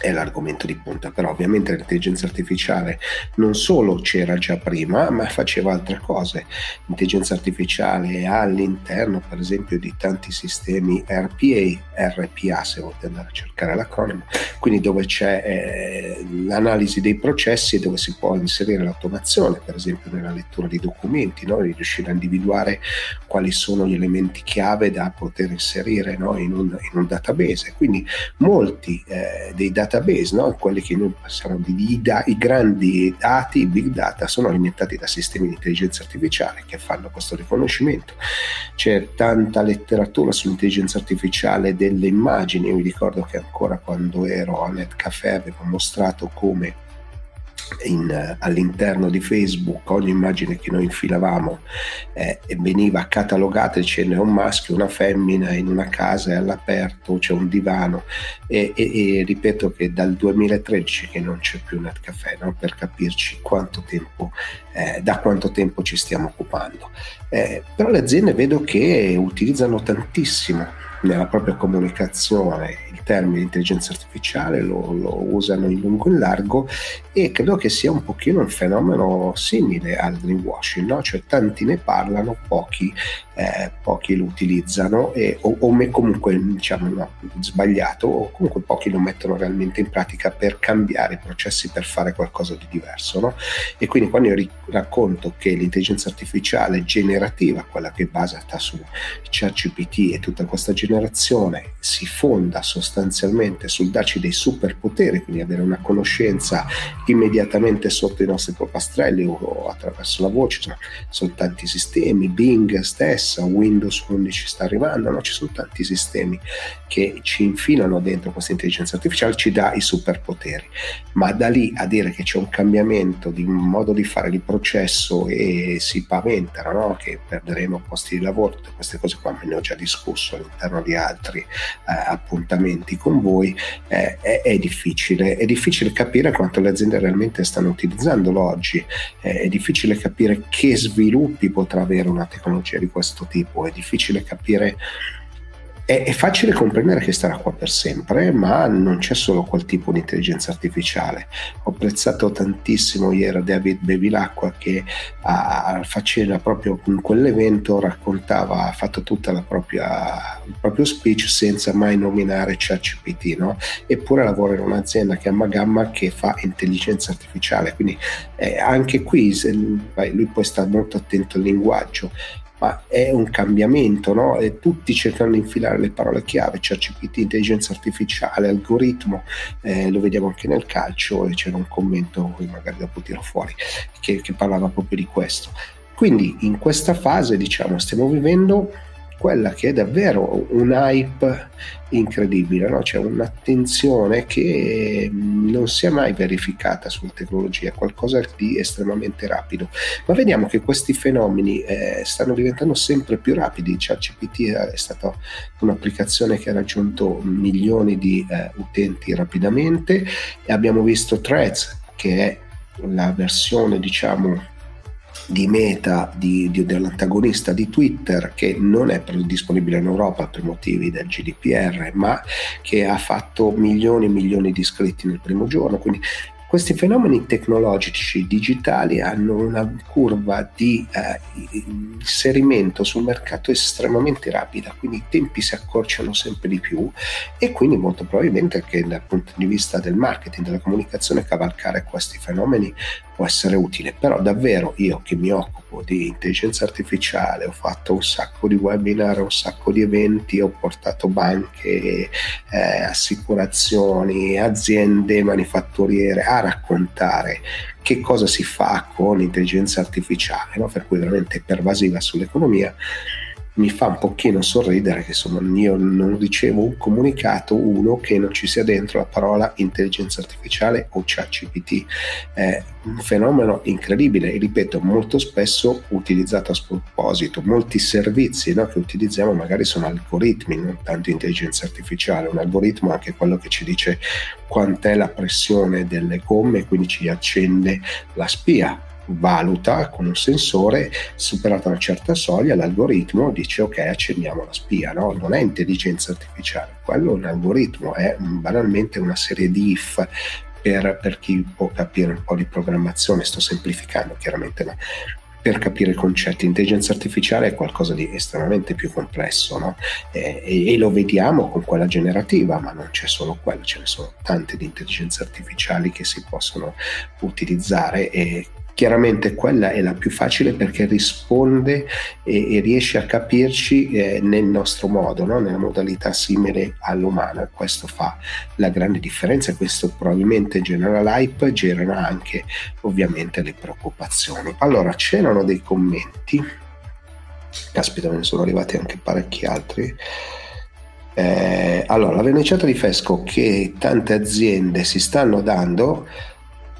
è l'argomento di punta, però ovviamente l'intelligenza artificiale non solo c'era già prima, ma faceva altre cose. L'intelligenza artificiale all'interno, per esempio, di tanti sistemi RPA, RPA se volete andare a cercare l'acronimo, quindi dove c'è eh, l'analisi dei processi dove si può inserire l'automazione, per esempio nella lettura di documenti, no? di riuscire a individuare quali sono gli elementi chiave da poter inserire no? in, un, in, un, database. Quindi molti eh, dei dati database, no? quelli che noi passiamo di, da, i grandi dati, i big data, sono alimentati da sistemi di intelligenza artificiale che fanno questo riconoscimento. C'è tanta letteratura sull'intelligenza artificiale delle immagini, io mi ricordo che ancora quando ero a NetCafé avevo mostrato come in, all'interno di Facebook ogni immagine che noi infilavamo eh, veniva catalogata dicendo è un maschio, una femmina in una casa è all'aperto, c'è un divano e, e, e ripeto che dal 2013 che non c'è più Netcafé no? per capirci quanto tempo, eh, da quanto tempo ci stiamo occupando. Eh, però le aziende vedo che utilizzano tantissimo nella propria comunicazione termine intelligenza artificiale, lo, lo, usano in lungo e in largo e credo che sia un pochino un fenomeno simile al greenwashing, no? cioè tanti ne parlano, pochi, eh, pochi lo utilizzano e, o, o comunque diciamo no, sbagliato o comunque pochi lo mettono realmente in pratica per cambiare i processi, per fare qualcosa di diverso. No? E quindi quando io racconto che l'intelligenza artificiale generativa, quella che è basata su ChatGPT e tutta questa generazione si fonda sostanzialmente sul darci dei superpoteri, quindi avere una conoscenza immediatamente sotto i nostri polpastrelli o attraverso la voce, insomma, sono tanti sistemi, Bing stessa, Windows 11 sta arrivando, no? ci sono tanti sistemi che ci infilano dentro questa intelligenza artificiale, ci dà i superpoteri, ma da lì a dire che c'è un cambiamento di modo di fare il processo e si paventano no? che perderemo posti di lavoro, tutte queste cose qua me ne ho già discusso all'interno di altri eh, appuntamenti con voi, eh, è, è, difficile, è difficile capire quanto le aziende realmente stanno utilizzandolo oggi, eh, è difficile capire che sviluppi potrà avere una tecnologia di questo tipo, è difficile capire è, è, facile comprendere che starà qua per sempre, ma non c'è solo quel tipo di intelligenza artificiale. Ho apprezzato tantissimo ieri David Bevilacqua che a, faceva proprio in quell'evento raccontava, ha fatto tutta la propria, il proprio speech senza mai nominare ChatGPT, no? eppure lavora in un'azienda che è Magamma che fa intelligenza artificiale, quindi eh, anche qui se, lui poi sta molto attento al linguaggio ma è un cambiamento, no? E tutti cercano di infilare le parole chiave, c'è CPT, intelligenza artificiale, algoritmo, eh, lo vediamo anche nel calcio e c'era un commento, magari dopo tiro fuori, che, che parlava proprio di questo. Quindi in questa fase, diciamo, stiamo vivendo quella che è davvero un hype incredibile, no? c'è un'attenzione che non si è mai verificata sulla tecnologia, qualcosa di estremamente rapido. Ma vediamo che questi fenomeni eh, stanno diventando sempre più rapidi. ChatGPT è stata un'applicazione che ha raggiunto milioni di eh, utenti rapidamente e abbiamo visto Threads che è la versione diciamo di meta di, di, dell'antagonista di Twitter che non è disponibile in Europa per motivi del GDPR ma che ha fatto milioni e milioni di iscritti nel primo giorno. Quindi questi fenomeni tecnologici digitali hanno una curva di eh, inserimento sul mercato estremamente rapida, quindi i tempi si accorciano sempre di più e quindi molto probabilmente che dal punto di vista del marketing, della comunicazione, cavalcare questi fenomeni può essere utile, però davvero io che mi occupo di intelligenza artificiale, ho fatto un sacco di webinar, un sacco di eventi, ho portato banche, eh, assicurazioni, aziende manifatturiere a raccontare che cosa si fa con l'intelligenza artificiale, no? per cui veramente è pervasiva sull'economia mi fa un pochino sorridere che insomma io non ricevo un comunicato uno che non ci sia dentro la parola intelligenza artificiale o chat GPT è un fenomeno incredibile e ripeto molto spesso utilizzato a sproposito. Molti servizi no, che utilizziamo magari sono algoritmi non tanto intelligenza artificiale un algoritmo è anche quello che ci dice quant'è la pressione delle gomme quindi ci accende la spia valuta con un sensore, superata una certa soglia, l'algoritmo dice ok accendiamo la spia, no? non è intelligenza artificiale, quello è un algoritmo, è banalmente una serie di if per, per chi può capire un po' di programmazione, sto semplificando chiaramente, ma per capire i concetti. Intelligenza artificiale è qualcosa di estremamente più complesso no? e, e, lo vediamo con quella generativa, ma non c'è solo quello, ce ne sono tante di intelligenze artificiali che si possono utilizzare e Chiaramente quella è la più facile perché risponde e, e riesce a capirci eh, nel nostro modo, no? nella modalità simile all'umana. Questo fa la grande differenza e questo probabilmente genera l'hype, genera anche ovviamente le preoccupazioni. Allora c'erano dei commenti, caspita me ne sono arrivati anche parecchi altri. Eh, allora, la verniciata di Fesco che tante aziende si stanno dando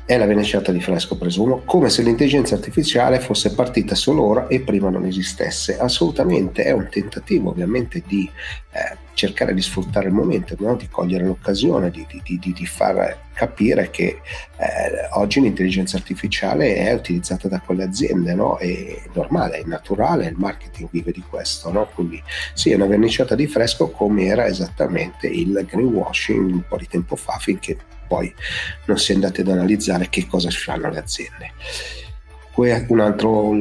è la veneciata di fresco, presumo, come se l'intelligenza artificiale fosse partita solo ora e prima non esistesse. Assolutamente, è un tentativo ovviamente di eh, cercare di sfruttare il momento, no? di cogliere l'occasione, di, di, di, di far capire che eh, oggi l'intelligenza artificiale è utilizzata da quelle aziende, no? è normale, è naturale, il marketing vive di questo, no? quindi sì, è una verniciata di fresco come era esattamente il greenwashing un po' di tempo fa finché poi non si è andati ad analizzare che cosa fanno le aziende un altro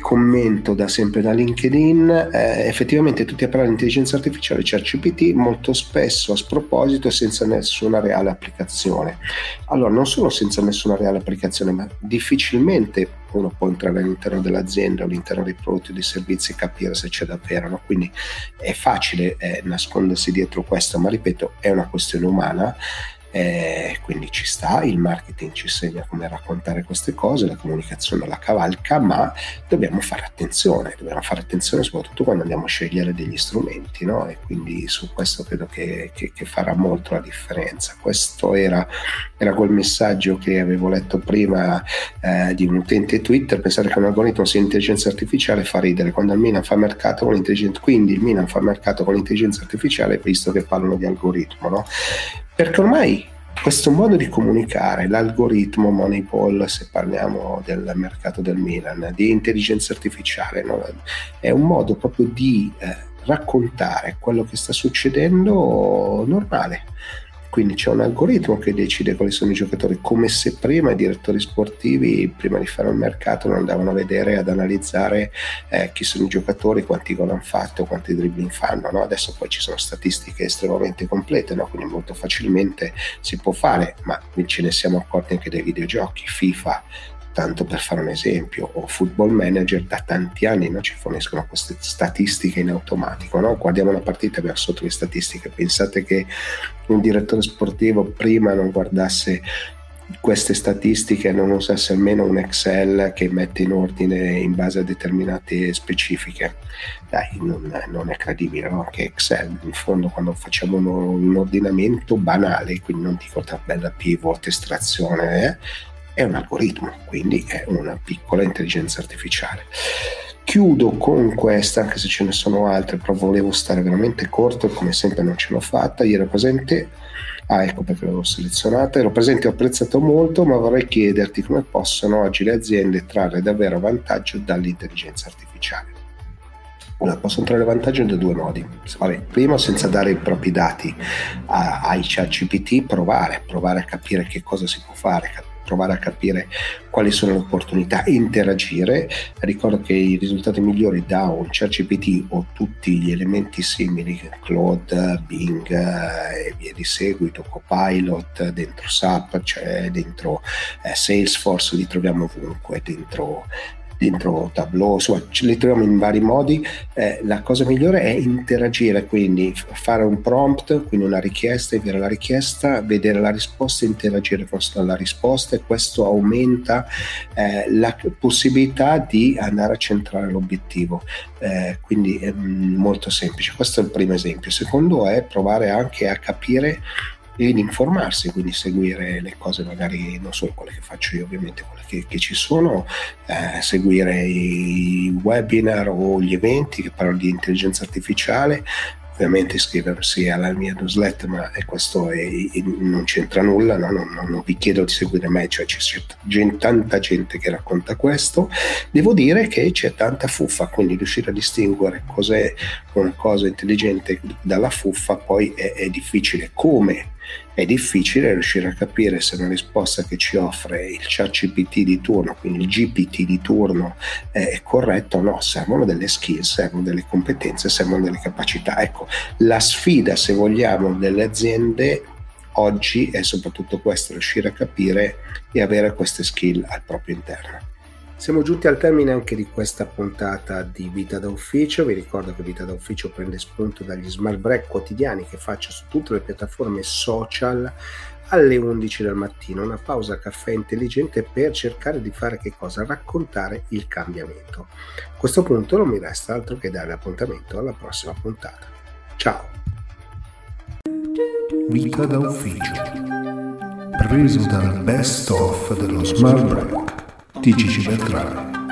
commento da sempre da LinkedIn, eh, effettivamente tutti a parlare di intelligenza artificiale, cioè CPT, molto spesso a sproposito senza nessuna reale applicazione. Allora, non solo senza nessuna reale applicazione, ma difficilmente uno può entrare all'interno dell'azienda, all'interno dei prodotti e dei servizi e capire se c'è davvero. No? Quindi è facile eh, nascondersi dietro questo, ma ripeto, è una questione umana eh, quindi ci sta, il marketing ci insegna come raccontare queste cose, la comunicazione la cavalca, ma dobbiamo fare attenzione, dobbiamo fare attenzione soprattutto quando andiamo a scegliere degli strumenti, no? e quindi su questo credo che, che, che farà molto la differenza. Questo era, era, quel messaggio che avevo letto prima eh, di un utente Twitter, pensare che un algoritmo sia intelligenza artificiale fa ridere, quando il Milan fa mercato con l'intelligenza, quindi il Milan fa mercato con l'intelligenza artificiale visto che parlano di algoritmo, no? Perché ormai questo modo di comunicare, l'algoritmo Moneyball, se parliamo del mercato del Milan, di intelligenza artificiale, no? è un modo proprio di eh, raccontare quello che sta succedendo normale quindi c'è un algoritmo che decide quali sono i giocatori, come se prima i direttori sportivi, prima di fare un mercato, non andavano a vedere, ad analizzare eh, chi sono i giocatori, quanti gol hanno fatto, quanti dribbling fanno. No? Adesso poi ci sono statistiche estremamente complete, no? quindi molto facilmente si può fare, ma ce ne siamo accorti anche dai videogiochi. FIFA tanto per fare un esempio, o Football Manager da tanti anni no? ci forniscono queste statistiche in automatico. No? Guardiamo una partita, abbiamo sotto le statistiche. Pensate che un direttore sportivo prima non guardasse queste statistiche non usasse almeno un Excel che mette in ordine in base a determinate specifiche. Dai, non, non è credibile, no? Che Excel, in fondo, quando facciamo un, un ordinamento banale, quindi non dico tabella pivot, estrazione, eh, è un algoritmo, quindi è una piccola intelligenza artificiale. Chiudo con questa, anche se ce ne sono altre, però volevo stare veramente corto e come sempre non ce l'ho fatta. Io ero presente, ah ecco perché l'avevo selezionata, ero presente e ho apprezzato molto, ma vorrei chiederti come possono oggi le aziende trarre davvero vantaggio dall'intelligenza artificiale. Allora, possono trarre vantaggio in due modi. Vabbè, primo, senza dare i propri dati ai chat GPT, provare, provare a capire che cosa si può fare, provare a capire quali sono le opportunità, interagire. Ricordo che i risultati migliori da un ChatGPT o tutti gli elementi simili, Claude, Bing eh, e via di seguito, Copilot, dentro SAP, cioè dentro eh, Salesforce, li troviamo ovunque, dentro dentro Tableau, insomma li troviamo in vari modi. Eh, la cosa migliore è interagire, quindi fare un prompt, quindi una richiesta, inviare la richiesta, vedere la risposta, interagire con la risposta e questo aumenta eh, la possibilità di andare a centrare l'obiettivo. Eh, quindi è molto semplice. Questo è il primo esempio. Secondo è provare anche a capire ed informarsi, quindi seguire le cose magari non solo quelle che faccio io ovviamente, quelle che, che ci sono, eh, seguire i webinar o gli eventi che parlano di intelligenza artificiale, ovviamente iscriversi alla mia newsletter, ma questo è, non c'entra nulla, no? non, non, non, vi chiedo di seguire me, cioè c'è gente, tanta gente che racconta questo, devo dire che c'è tanta fuffa, quindi riuscire a distinguere cos'è una cosa intelligente dalla fuffa poi è, è difficile. Come è difficile riuscire a capire se una risposta che ci offre il chat GPT di turno, quindi il GPT di turno, è corretta o no. Servono delle skills, servono delle competenze, servono delle capacità. Ecco, la sfida, se vogliamo, delle aziende oggi è soprattutto questa, riuscire a capire e avere queste skill al proprio interno. Siamo giunti al termine anche di questa puntata di Vita da Ufficio. Vi ricordo che Vita da Ufficio prende spunto dagli smart break quotidiani che faccio su tutte le piattaforme social alle 11 del mattino, una pausa caffè intelligente per cercare di fare che cosa? Raccontare il cambiamento. A questo punto non mi resta altro che dare appuntamento alla prossima puntata. Ciao! Vita da Ufficio, preso dal best of dello smart break. тысячи чебяткра.